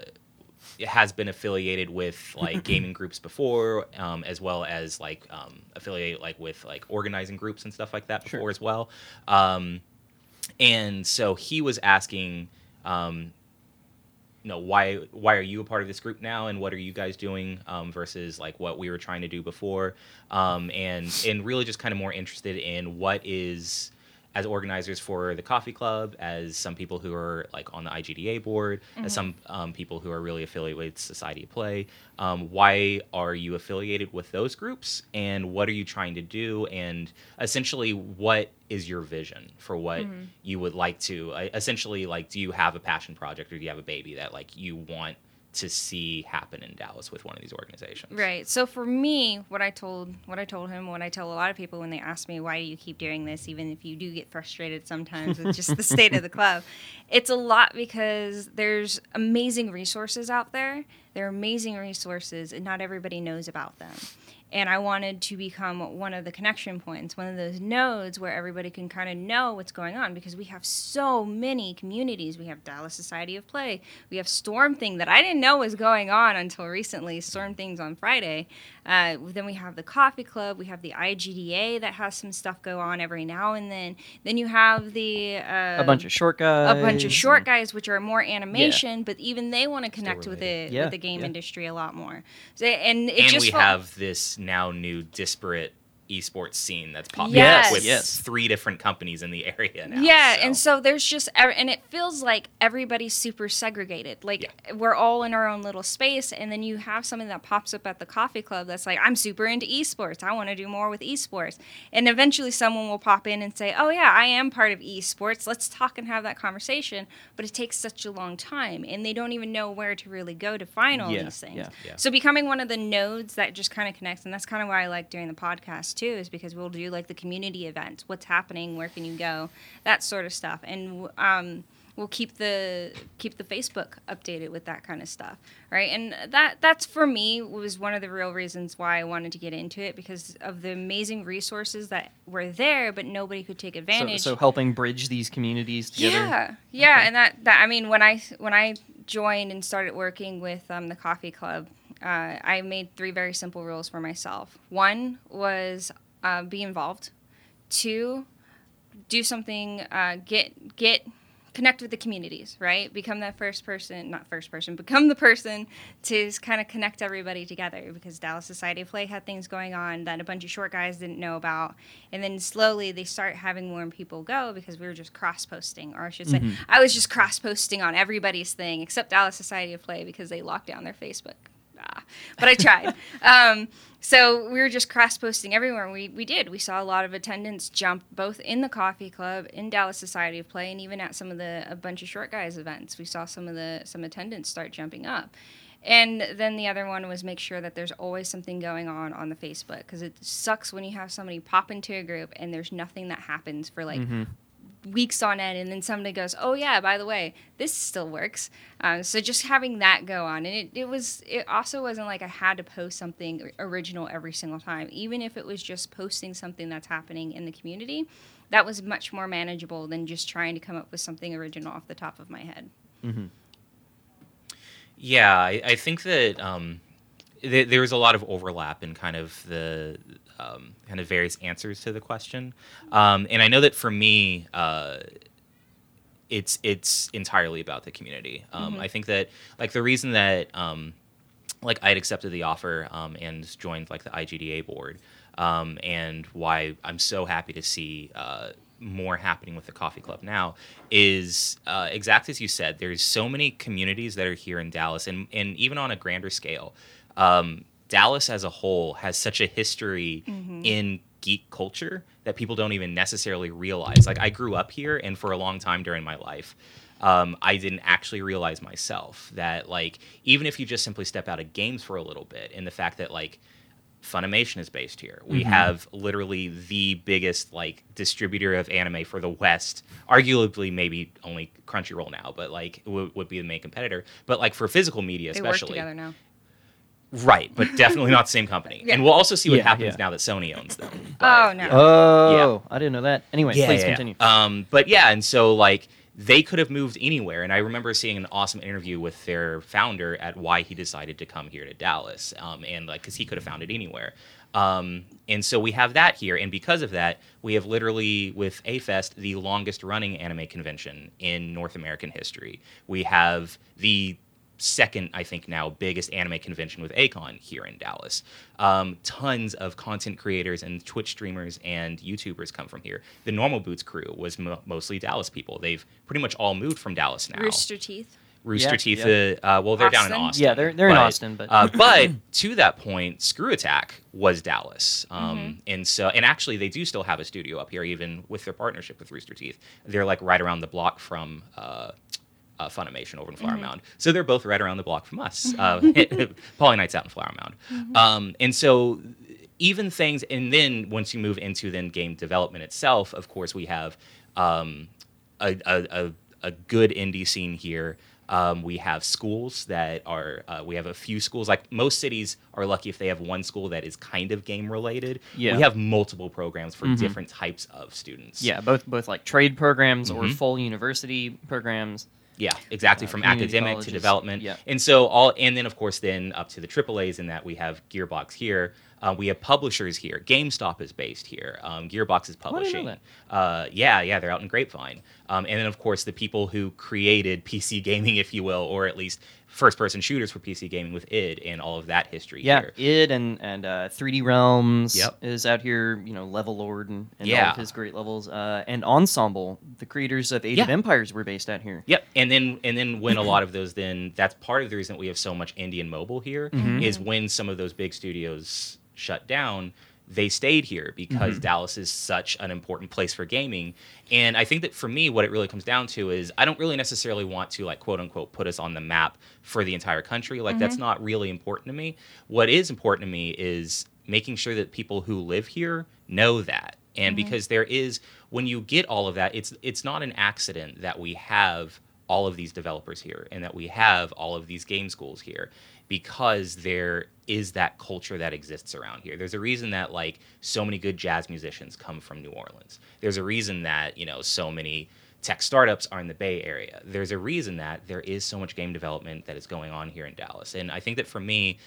has been affiliated with like gaming groups before, um, as well as like um, affiliate like with like organizing groups and stuff like that Sure. before as well. Um, and so he was asking. Um, you know why why are you a part of this group now and what are you guys doing um, versus like what we were trying to do before um, and and really just kind of more interested in what is as organizers for the coffee club as some people who are like on the igda board as some um, people who are really affiliated with society of play. Um, why are you affiliated with those groups and what are you trying to do and essentially what is your vision for what you would like to uh, essentially like do you have a passion project or do you have a baby that like you want to see happen in Dallas with one of these organizations Right. So for me, what I told what I told him, what I tell a lot of people when they ask me why do you keep doing this, even if you do get frustrated sometimes with just the state of the club, it's a lot because there's amazing resources out there. There are amazing resources, and not everybody knows about them. And I wanted to become one of the connection points, one of those nodes where everybody can kind of know what's going on because we have so many communities. We have Dallas Society of Play, we have Storm Thing that I didn't know was going on until recently. Storm Things on Friday. Uh, then we have the Coffee Club, we have the IGDA that has some stuff go on every now and then. Then you have the uh, a bunch of short guys. a bunch of short guys, which are more animation, but even they want to connect with related. the Yeah, with the game yeah. industry a lot more. So, and it and just we felt- have this now new disparate esports scene that's popping Yes. up with Yes. three different companies in the area now. Yeah, so. and so there's just and it feels like everybody's super segregated. Like we're all in our own little space, and then you have something that pops up at the coffee club that's like, "I'm super into esports. I want to do more with esports." And eventually, someone will pop in and say, "Oh yeah, I am part of esports. Let's talk and have that conversation." But it takes such a long time, and they don't even know where to really go to find all Yeah, these things. yeah. Yeah. So becoming one of the nodes that just kind of connects, and that's kind of why I like doing the podcast too, is because we'll do like the community events, what's happening, where can you go, that sort of stuff, and um, we'll keep the keep the Facebook updated with that kind of stuff, right? And that that's for me was one of the real reasons why I wanted to get into it because of the amazing resources that were there, but nobody could take So, advantage. so helping bridge these communities together. Yeah, yeah, and that, that I mean, when I when I joined and started working with um, the coffee club, uh, I made three very simple rules for myself. One was uh, be involved. Two, do something. Uh, get get connect with the communities. Right, become that first person, not first person, become the person to kind of connect everybody together. Because Dallas Society of Play had things going on that a bunch of short guys didn't know about, and then slowly they start having more people go because we were just cross posting, or I should say, I was just cross posting on everybody's thing except Dallas Society of Play because they locked down their Facebook. Ah, but I tried. um, so we were just cross posting everywhere. We we did. We saw a lot of attendance jump both in the coffee club, in Dallas Society of Play, and even at some of the a bunch of short guys events. We saw some of the some attendance start jumping up. And then the other one was make sure that there's always something going on on the Facebook because it sucks when you have somebody pop into a group and there's nothing that happens for like weeks on end, and then somebody goes, "Oh yeah, by the way, this still works." Um, so just having that go on, and it, it was it also wasn't like I had to post something original every single time, even if it was just posting something that's happening in the community. That was much more manageable than just trying to come up with something original off the top of my head. Yeah, I, I think that um, th- there's a lot of overlap in kind of the um, kind of various answers to the question, um, and I know that for me, uh, it's it's entirely about the community. Um, I think that like the reason that um, like I'd accepted the offer um, and joined like the IGDA board, um, and why I'm so happy to see uh, more happening with the coffee club now is uh, exactly as you said. There's so many communities that are here in Dallas, and and even on a grander scale, um, Dallas as a whole has such a history in geek culture that people don't even necessarily realize. Like I grew up here, and for a long time during my life um, I didn't actually realize myself that like even if you just simply step out of games for a little bit, and the fact that like Funimation is based here, we have literally the biggest like distributor of anime for the West, arguably maybe only Crunchyroll now, but like w- would be the main competitor. But like for physical media, They work especially, together now. Right? But definitely not the same company. Yeah. And we'll also see what Yeah, happens yeah. now that Sony owns them. Oh no. Oh, I didn't know that. Anyway, yeah, please yeah, yeah. continue. Um, but yeah, and so like they could have moved anywhere, and I remember seeing an awesome interview with their founder at why he decided to come here to Dallas, um, and like because he could have found it anywhere. Um, and so we have that here, and because of that, we have literally with A-Fest the longest running anime convention in North American history. We have the second, I think now, biggest anime convention with Akon here in Dallas. Um, tons of content creators and Twitch streamers and YouTubers come from here. The Normal Boots crew was mo- mostly Dallas people. They've pretty much all moved from Dallas now. Rooster Teeth. Rooster Yeah, Teeth, yeah. Uh, uh, well, they're down in Austin? Austin. Yeah, they're- they're in Austin, but- uh, but to that point, ScrewAttack was Dallas, um, Mm-hmm. and so and actually they do still have a studio up here, even with their partnership with Rooster Teeth. They're like right around the block from. Uh, uh, Funimation over in Flower Mm-hmm. Mound, so they're both right around the block from us. Uh, PolyKnight's out in Flower Mound, Mm-hmm. um, and so even things, and then once you move into then game development itself, of course we have um, a, a, a, good indie scene here. Um, we have schools that are, uh, we have a few schools. Like most cities are lucky if they have one school that is kind of game related. Yeah. We have multiple programs for Mhm. different types of students. Yeah, both both like trade programs or Mhm. full university programs. Yeah, exactly. Uh, From academic to development. Yeah. And so all, and then of course, then up to the AAA's in that we have Gearbox here. Uh, we have publishers here. GameStop is based here. Um, Gearbox is I know publishing. Uh, yeah, yeah, they're out in Grapevine. Um, and then of course the people who created PC gaming, if you will, or at least first-person shooters for PC gaming with id and all of that history Yeah, here. id and and uh, 3D Realms Yep. is out here. You know, Levelord and, and all of his great levels. Uh, and Ensemble, the creators of Age of Empires, were based out here. Yep, and then and then when a lot of those then that's part of the reason we have so much indie and mobile here is Mhm. when some of those big studios shut down, they stayed here because Mhm. Dallas is such an important place for gaming. And I think that for me, what it really comes down to is I don't really necessarily want to like quote unquote put us on the map for the entire country. Like that's not really important to me. What is important to me is making sure that people who live here know that. And because there is when you get all of that, it's it's not an accident that we have all of these developers here and that we have all of these game schools here because there is that culture that exists around here. There's a reason that like so many good jazz musicians come from New Orleans. There's a reason that, you know, so many tech startups are in the Bay Area. There's a reason that there is so much game development that is going on here in Dallas. And I think that for me,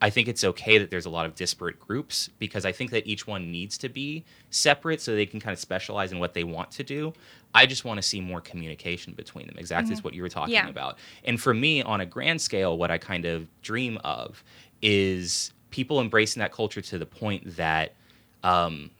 I think it's okay that there's a lot of disparate groups because I think that each one needs to be separate so they can kind of specialize in what they want to do. I just want to see more communication between them. Exactly is what you were talking Yeah. about. And for me, on a grand scale, what I kind of dream of is people embracing that culture to the point that um,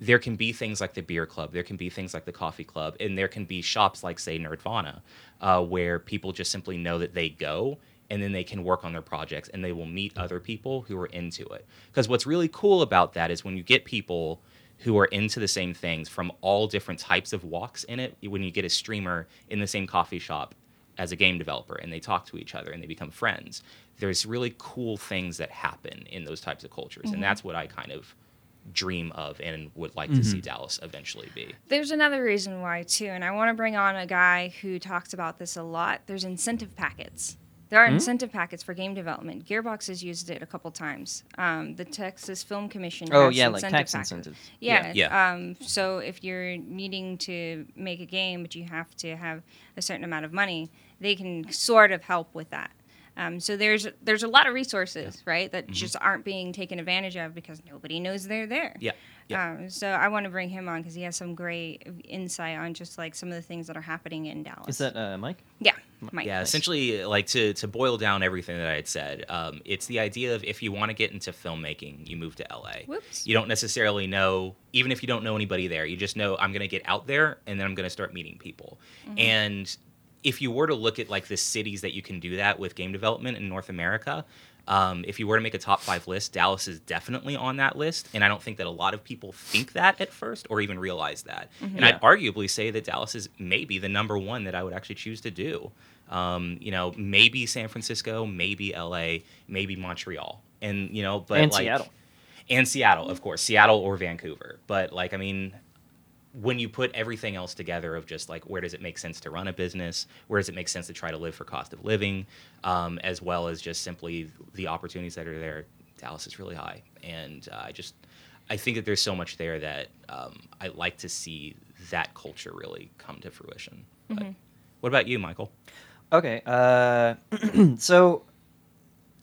there can be things like the beer club, there can be things like the coffee club, and there can be shops like, say, Nerdvana, uh, where people just simply know that they go and then they can work on their projects and they will meet other people who are into it. Because what's really cool about that is when you get people who are into the same things from all different types of walks in it, when you get a streamer in the same coffee shop as a game developer and they talk to each other and they become friends, there's really cool things that happen in those types of cultures. And mm-hmm. that's what I kind of dream of and would like to see mm-hmm. Dallas eventually be. There's another reason why too, and I want to bring on a guy who talks about this a lot. There's incentive packets. There are Hmm? incentive packets for game development. Gearbox has used it a couple times. Um, the Texas Film Commission. Oh has yeah, like incentive tax packets. incentives. Yeah. Yeah. Um, so if you're needing to make a game, but you have to have a certain amount of money, they can sort of help with that. Um, so there's there's a lot of resources, right, that just aren't being taken advantage of because nobody knows they're there. Yeah. Yeah. Um, so I want to bring him on because he has some great insight on just like some of the things that are happening in Dallas. Is that uh, Mike? yeah? Yeah, essentially, like to to boil down everything that I had said, um, it's the idea of if you want to get into filmmaking, you move to LA. Whoops. You don't necessarily know, even if you don't know anybody there, you just know I'm going to get out there and then I'm going to start meeting people. And if you were to look at like the cities that you can do that with game development in North America, um, if you were to make a top five list, Dallas is definitely on that list. And I don't think that a lot of people think that at first or even realize that. And I'd arguably say that Dallas is maybe the number one that I would actually choose to do. Um, you know, maybe San Francisco, maybe LA, maybe Montreal. And, you know, but And like, Seattle. and Seattle, of course, Seattle or Vancouver. But like, I mean, when you put everything else together of just like where does it make sense to run a business, where does it make sense to try to live for cost of living, um, as well as just simply the opportunities that are there, Dallas is really high, and uh, I just I think that there's so much there that um, I like to see that culture really come to fruition. But what about you, Michael? Okay. Uh, so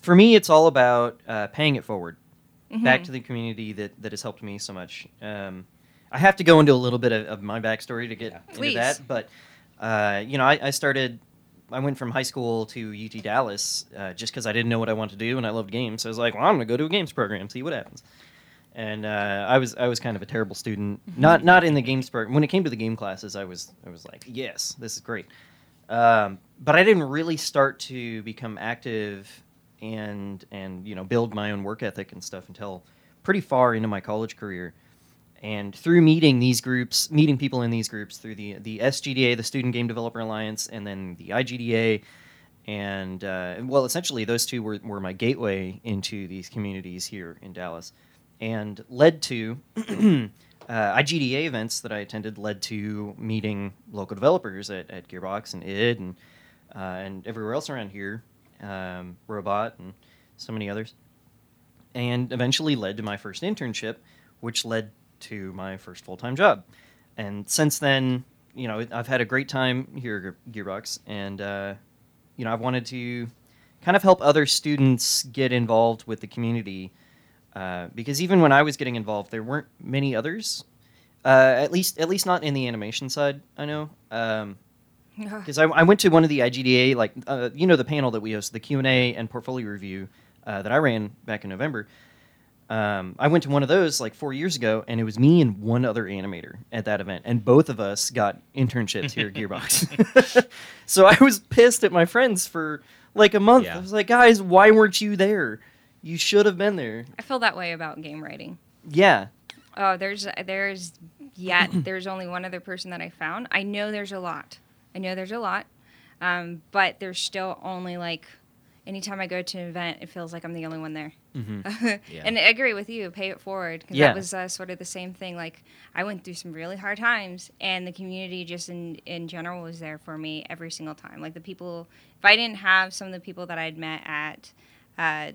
for me, it's all about uh, paying it forward back to the community that, that has helped me so much. Um, I have to go into a little bit of, of my backstory to get into Please. that, but uh, you know, I, I started. I went from high school to UT Dallas uh, just because I didn't know what I wanted to do and I loved games. So I was like, well, I'm going to go to a games program, see what happens. And uh, I was I was kind of a terrible student. Not not in the games program. When it came to the game classes, I was I was like, yes, this is great. Um, but I didn't really start to become active and and you know build my own work ethic and stuff until pretty far into my college career. And through meeting these groups, meeting people in these groups through the the SGDA, the Student Game Developer Alliance, and then the IGDA, and uh, well, essentially those two were, were my gateway into these communities here in Dallas, and led to uh, IGDA events that I attended led to meeting local developers at, at Gearbox and id and uh, and everywhere else around here, um, Robot and so many others, and eventually led to my first internship, which led to my first full time job. And since then, you know, I've had a great time here at Gearbox, and uh, you know, I've wanted to kind of help other students get involved with the community uh, because even when I was getting involved, there weren't many others. Uh, at least, at least not in the animation side. I know. Um, because I, I went to one of the IGDA, like uh, you know, the panel that we host, the Q and A and portfolio review uh, that I ran back in November. Um, I went to one of those like four years ago, and it was me and one other animator at that event, and both of us got internships here at Gearbox. so I was pissed at my friends for like a month. Yeah. I was like, guys, why weren't you there? You should have been there. I feel that way about game writing. Yeah, Oh, there's there's yet there's only one other person that I found. I know there's a lot. I know there's a lot, um, but there's still only like. Anytime I go to an event, it feels like I'm the only one there. Yeah. And I agree with you. Pay it forward because Yeah. that was uh, sort of the same thing. Like I went through some really hard times, and the community just in in general was there for me every single time. Like the people, if I didn't have some of the people that I'd met at uh,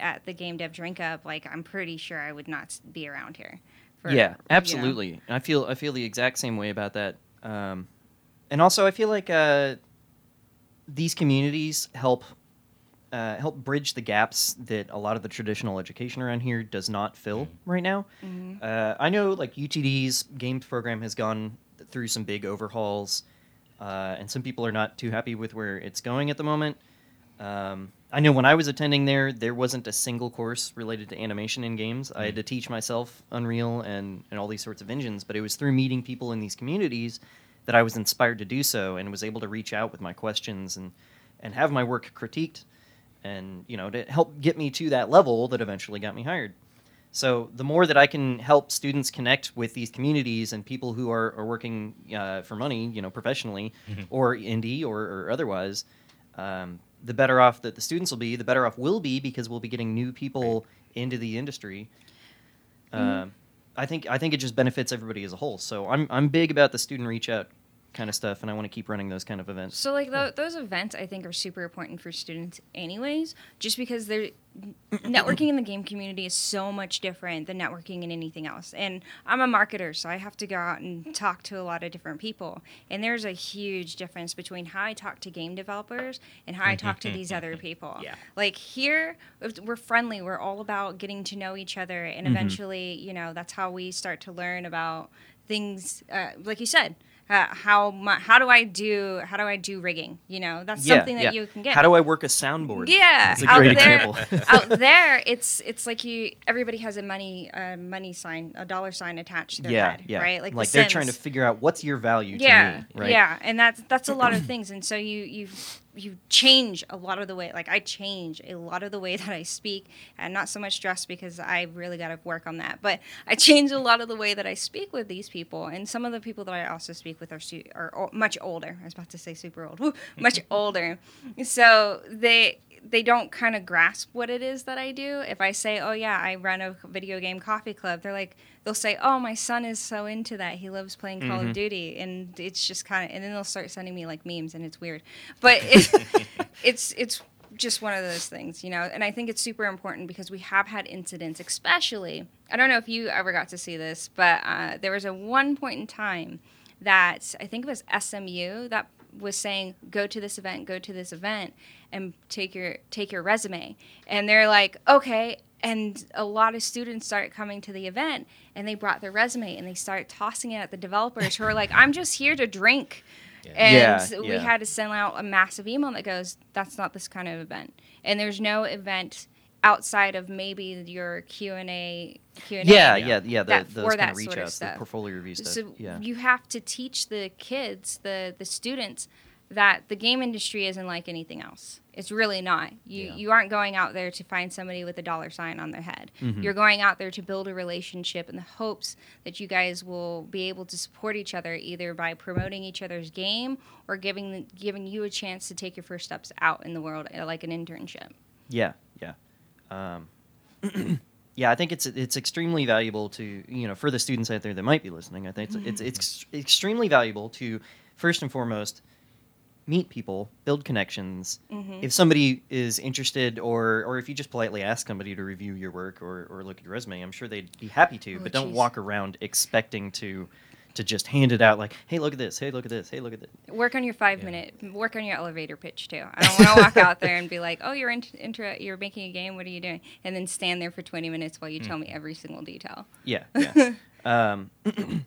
at the game dev drink up, like I'm pretty sure I would not be around here. for, you yeah, know. absolutely. I feel I feel the exact same way about that. Um, and also, I feel like uh, these communities help uh, help bridge the gaps that a lot of the traditional education around here does not fill right now. Mhm. Uh, I know, like UTD's games program has gone through some big overhauls, uh, and some people are not too happy with where it's going at the moment. Um, I know when I was attending there, there wasn't a single course related to animation in games. I had to teach myself Unreal and, and all these sorts of engines, but it was through meeting people in these communities that I was inspired to do so and was able to reach out with my questions and, and have my work critiqued and, you know, to help get me to that level that eventually got me hired. So the more that I can help students connect with these communities and people who are, are working uh, for money, you know, professionally or indie or, or otherwise, um, the better off that the students will be. The better off we'll be because we'll be getting new people into the industry. Um, I think I think it just benefits everybody as a whole. So I'm I'm big about the student reach out kind of stuff, and I want to keep running those kind of events. So like tho- those events, I think are super important for students, anyways. Just because they're networking in the game community is so much different than networking in anything else. And I'm a marketer, so I have to go out and talk to a lot of different people. And there's a huge difference between how I talk to game developers and how I talk to these other people. Yeah. Like here, we're friendly. We're all about getting to know each other, and eventually, you know, that's how we start to learn about things. Uh, like you said, uh, how mu- how do I do how do I do rigging? You know, that's something that you can get. How do I work a soundboard? yeah, That's a out great there, example. out there, it's it's like you. Everybody has a money uh, money sign, a dollar sign attached to their yeah, head, yeah. right? Like, like The they're trying to figure out what's your value yeah, to me, right? yeah, and that's that's a lot of things, and so you you you change a lot of the way. Like I change a lot of the way that I speak, and not so much dress because I really got to work on that. But I change a lot of the way that I speak with these people, and some of the people that I also speak with are stu- are o- much older. I was about to say super old, Woo, much older. So they they don't kind of grasp what it is that I do. If I say, "Oh yeah, I run a video game coffee club," they're like, they'll say, "Oh, my son is so into that. He loves playing Call Mhm. of Duty," and it's just kind of, and then they'll start sending me like memes, and it's weird, but it's it's it's just one of those things, you know. And I think it's super important because we have had incidents, especially. I don't know if you ever got to see this, but uh, there was a one point in time that I think it was SMU that was saying go to this event, go to this event, and take your take your resume. And they're like, okay. And a lot of students start coming to the event, and they brought their resume, and they start tossing it at the developers who are like, "I'm just here to drink." And Yeah, we yeah. had to send out a massive email that goes, "That's not this kind of event." And there's no event outside of maybe your Q and A. Q and Yeah, yeah, yeah. The, That- those for kind that of reach sort of outs, the stuff. portfolio review stuff. So yeah. you have to teach the kids, the the students, that the game industry isn't like anything else. It's really not. You Yeah. you aren't going out there to find somebody with a dollar sign on their head. Mhm. You're going out there to build a relationship in the hopes that you guys will be able to support each other either by promoting each other's game or giving the, giving you a chance to take your first steps out in the world uh, like an internship. Yeah, yeah, um, yeah. I think it's it's extremely valuable to you know for the students out there that might be listening. I think it's it's, it's extremely valuable to first and foremost meet people, build connections. Mhm. If somebody is interested, or or if you just politely ask somebody to review your work or, or look at your resume, I'm sure they'd be happy to. Oh, but don't walk around expecting to to just hand it out like, hey, look at this, hey, look at this, hey, look at this. Work on your five Yeah. minute. Work on your elevator pitch too. I don't want to walk out there and be like, "Oh, you're into you're making a game. What are you doing?" And then stand there for 20 minutes while you tell me every single detail. Yeah, yeah. um,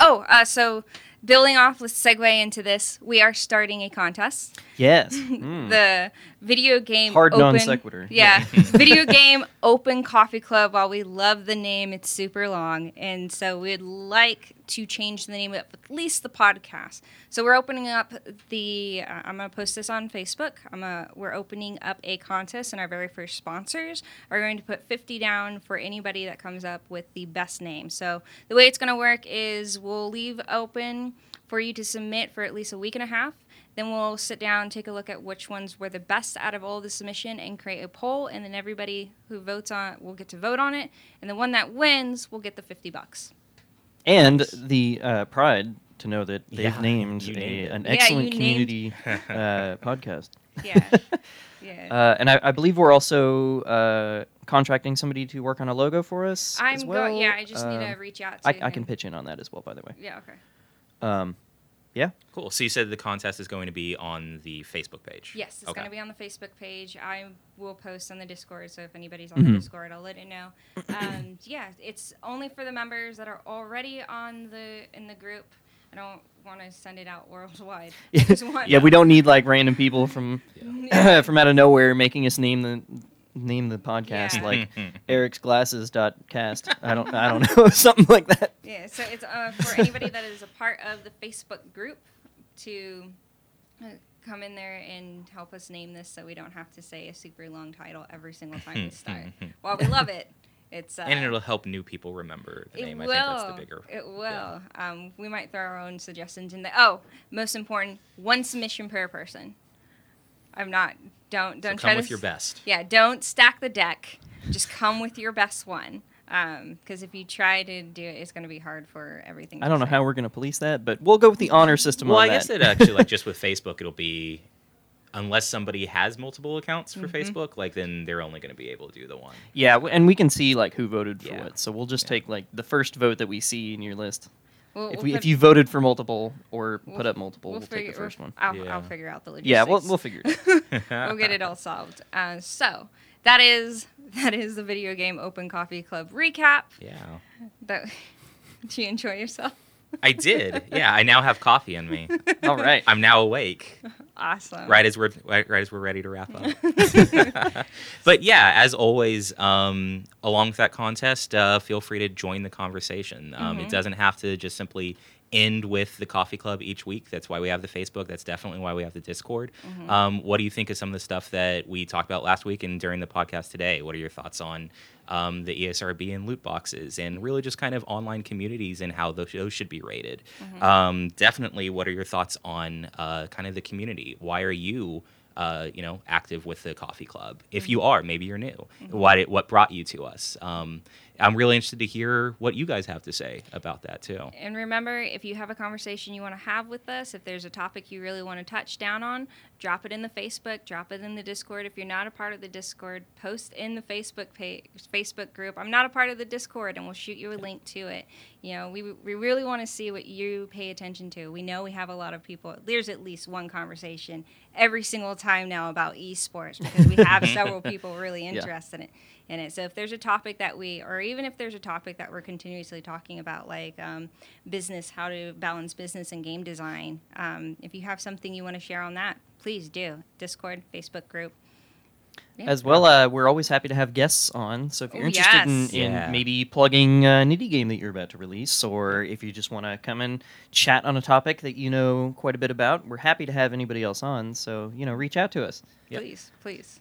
Oh, uh, so building off, let's segue into this. We are starting a contest. yes. Mm. The video game Hard open, non sequitur. Yeah, video game open coffee club. While we love the name, it's super long, and so we'd like to change the name of at least the podcast. So we're opening up the. Uh, I'm gonna post this on Facebook. I'm a, We're opening up a contest, and our very first sponsors are going to put 50 down for anybody that comes up with the best name. So the way it's gonna work is we'll leave open for you to submit for at least a week and a half. Then we'll sit down, take a look at which ones were the best out of all the submission, and create a poll. And then everybody who votes on it will get to vote on it. And the one that wins will get the fifty bucks. and Nice. the uh, pride to know that they've Yeah, named a, named an excellent you named- community uh, podcast. Yeah, yeah. Uh, and I, I believe we're also uh, contracting somebody to work on a logo for us. I'm as go. well. Yeah, I just need to Um, reach out. to I, I can pitch in on that as well, by the way. Yeah. Okay. Um, yeah. Cool. So you said the contest is going to be on the Facebook page. Yes, it's Okay. going to be on the Facebook page. I will post on the Discord, so if anybody's on Mhm. the Discord, I'll let you know. Um, yeah, it's only for the members that are already on the in the group. I don't want to send it out worldwide. I yeah, we don't need like random people from Yeah. from out of nowhere making us name the name the podcast Yeah. like Eric's Glasses dot cast. I don't I don't know something like that. Yeah, so it's uh, for anybody that is a part of the Facebook group to uh, come in there and help us name this so we don't have to say a super long title every single time we start. While we love it, it's uh, and it'll help new people remember the it name. will. I think that's the bigger. It will. Um, we might throw our own suggestions in there. Oh, most important, one submission per person. I'm not. Don't don't come try with to your best. Yeah, don't stack the deck. Just come with your best one. Because if you try to do it, it's going to be hard for everything. I don't know how we're gonna police that, but we'll go with the honor system Well, on I that. guess it actually like just with Facebook, it'll be unless somebody has multiple accounts for Mhm. Facebook, like then they're only going to be able to do the one. Yeah, and we can see like who voted for Yeah. what. So we'll just Yeah. take like the first vote that we see in your list. We'll, If we'll we put- if you voted for multiple or we'll- put up multiple, we'll we'll, take the first one. I'll, Yeah. I'll figure out the logistics. Yeah, we'll we'll figure it. out. we'll get it all solved. Uh, so that is that is the video game Open Coffee Club recap. Yeah, That did you enjoy yourself? I did. Yeah, I now have coffee in me. All right. I'm now awake. Awesome. right as we're right, right as we're ready to wrap up. but yeah, as always, um, along with that contest, uh, feel free to join the conversation. Um, It Mhm. doesn't have to just simply end with the coffee club each week. That's why we have the Facebook. That's definitely why we have the Discord. Mhm. Um, what do you think of some of the stuff that we talked about last week and during the podcast today? What are your thoughts on um, the ESRB and loot boxes and really just kind of online communities and how those, those should be rated? Mhm. Um, definitely, what are your thoughts on uh, kind of the community? Why are you, uh, you know, active with the coffee club? If you are, maybe you're new. What it, what brought you to us? Um, I'm really interested to hear what you guys have to say about that too. And remember, if you have a conversation you want to have with us, if there's a topic you really want to touch down on, drop it in the Facebook, drop it in the Discord. If you're not a part of the Discord, post in the Facebook page, Facebook group. I'm not a part of the Discord, and we'll shoot you a link to it. You know, we, we really want to see what you pay attention to. We know we have a lot of people. There's at least one conversation every single time now about esports because we have several people really Yeah. interested in it in it. So if there's a topic that we, or even if there's a topic that we're continuously talking about, like um, business, how to balance business and game design, um, if you have something you want to share on that, please do. Discord, Facebook group. Yeah. As well, uh, we're always happy to have guests on. So if you're interested yes. in, in Yeah. maybe plugging an indie game that you're about to release, or if you just want to come and chat on a topic that you know quite a bit about, we're happy to have anybody else on. So you know, reach out to us. Yep. Please, please.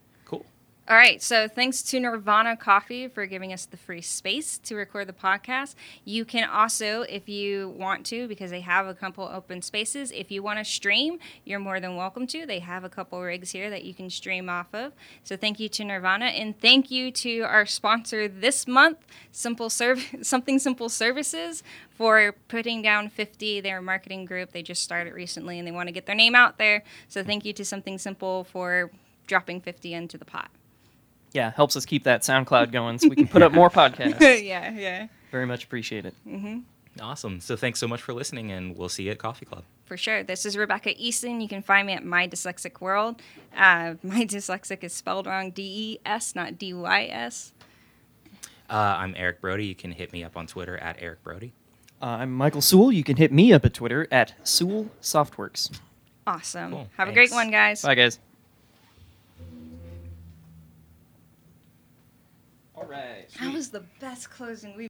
All right, so thanks to Nirvana Coffee for giving us the free space to record the podcast. You can also, if you want to, because they have a couple open spaces, if you want to stream, you're more than welcome to. They have a couple rigs here that you can stream off of. So thank you to Nirvana, and thank you to our sponsor this month, Simple Serv- Something Simple Services, for putting down 50. Their marketing group, they just started recently, and they want to get their name out there. So thank you to Something Simple for dropping 50 into the pot. Yeah, helps us keep that SoundCloud going so we can put up more podcasts. yeah, yeah, Very much appreciate it. Awesome. So thanks so much for listening, and we'll see you at Coffee Club. for sure. This is Rebecca Easton. You can find me at My Dyslexic World. Uh, my dyslexic is spelled wrong D E S, not D Y S. Uh, I'm Eric Brody. You can hit me up on Twitter at Eric Brody. Uh, I'm Michael Sewell. You can hit me up at Twitter at Sewell Softworks. Awesome. Cool. Have a great one, guys. Bye, guys. All right. That was the best closing we've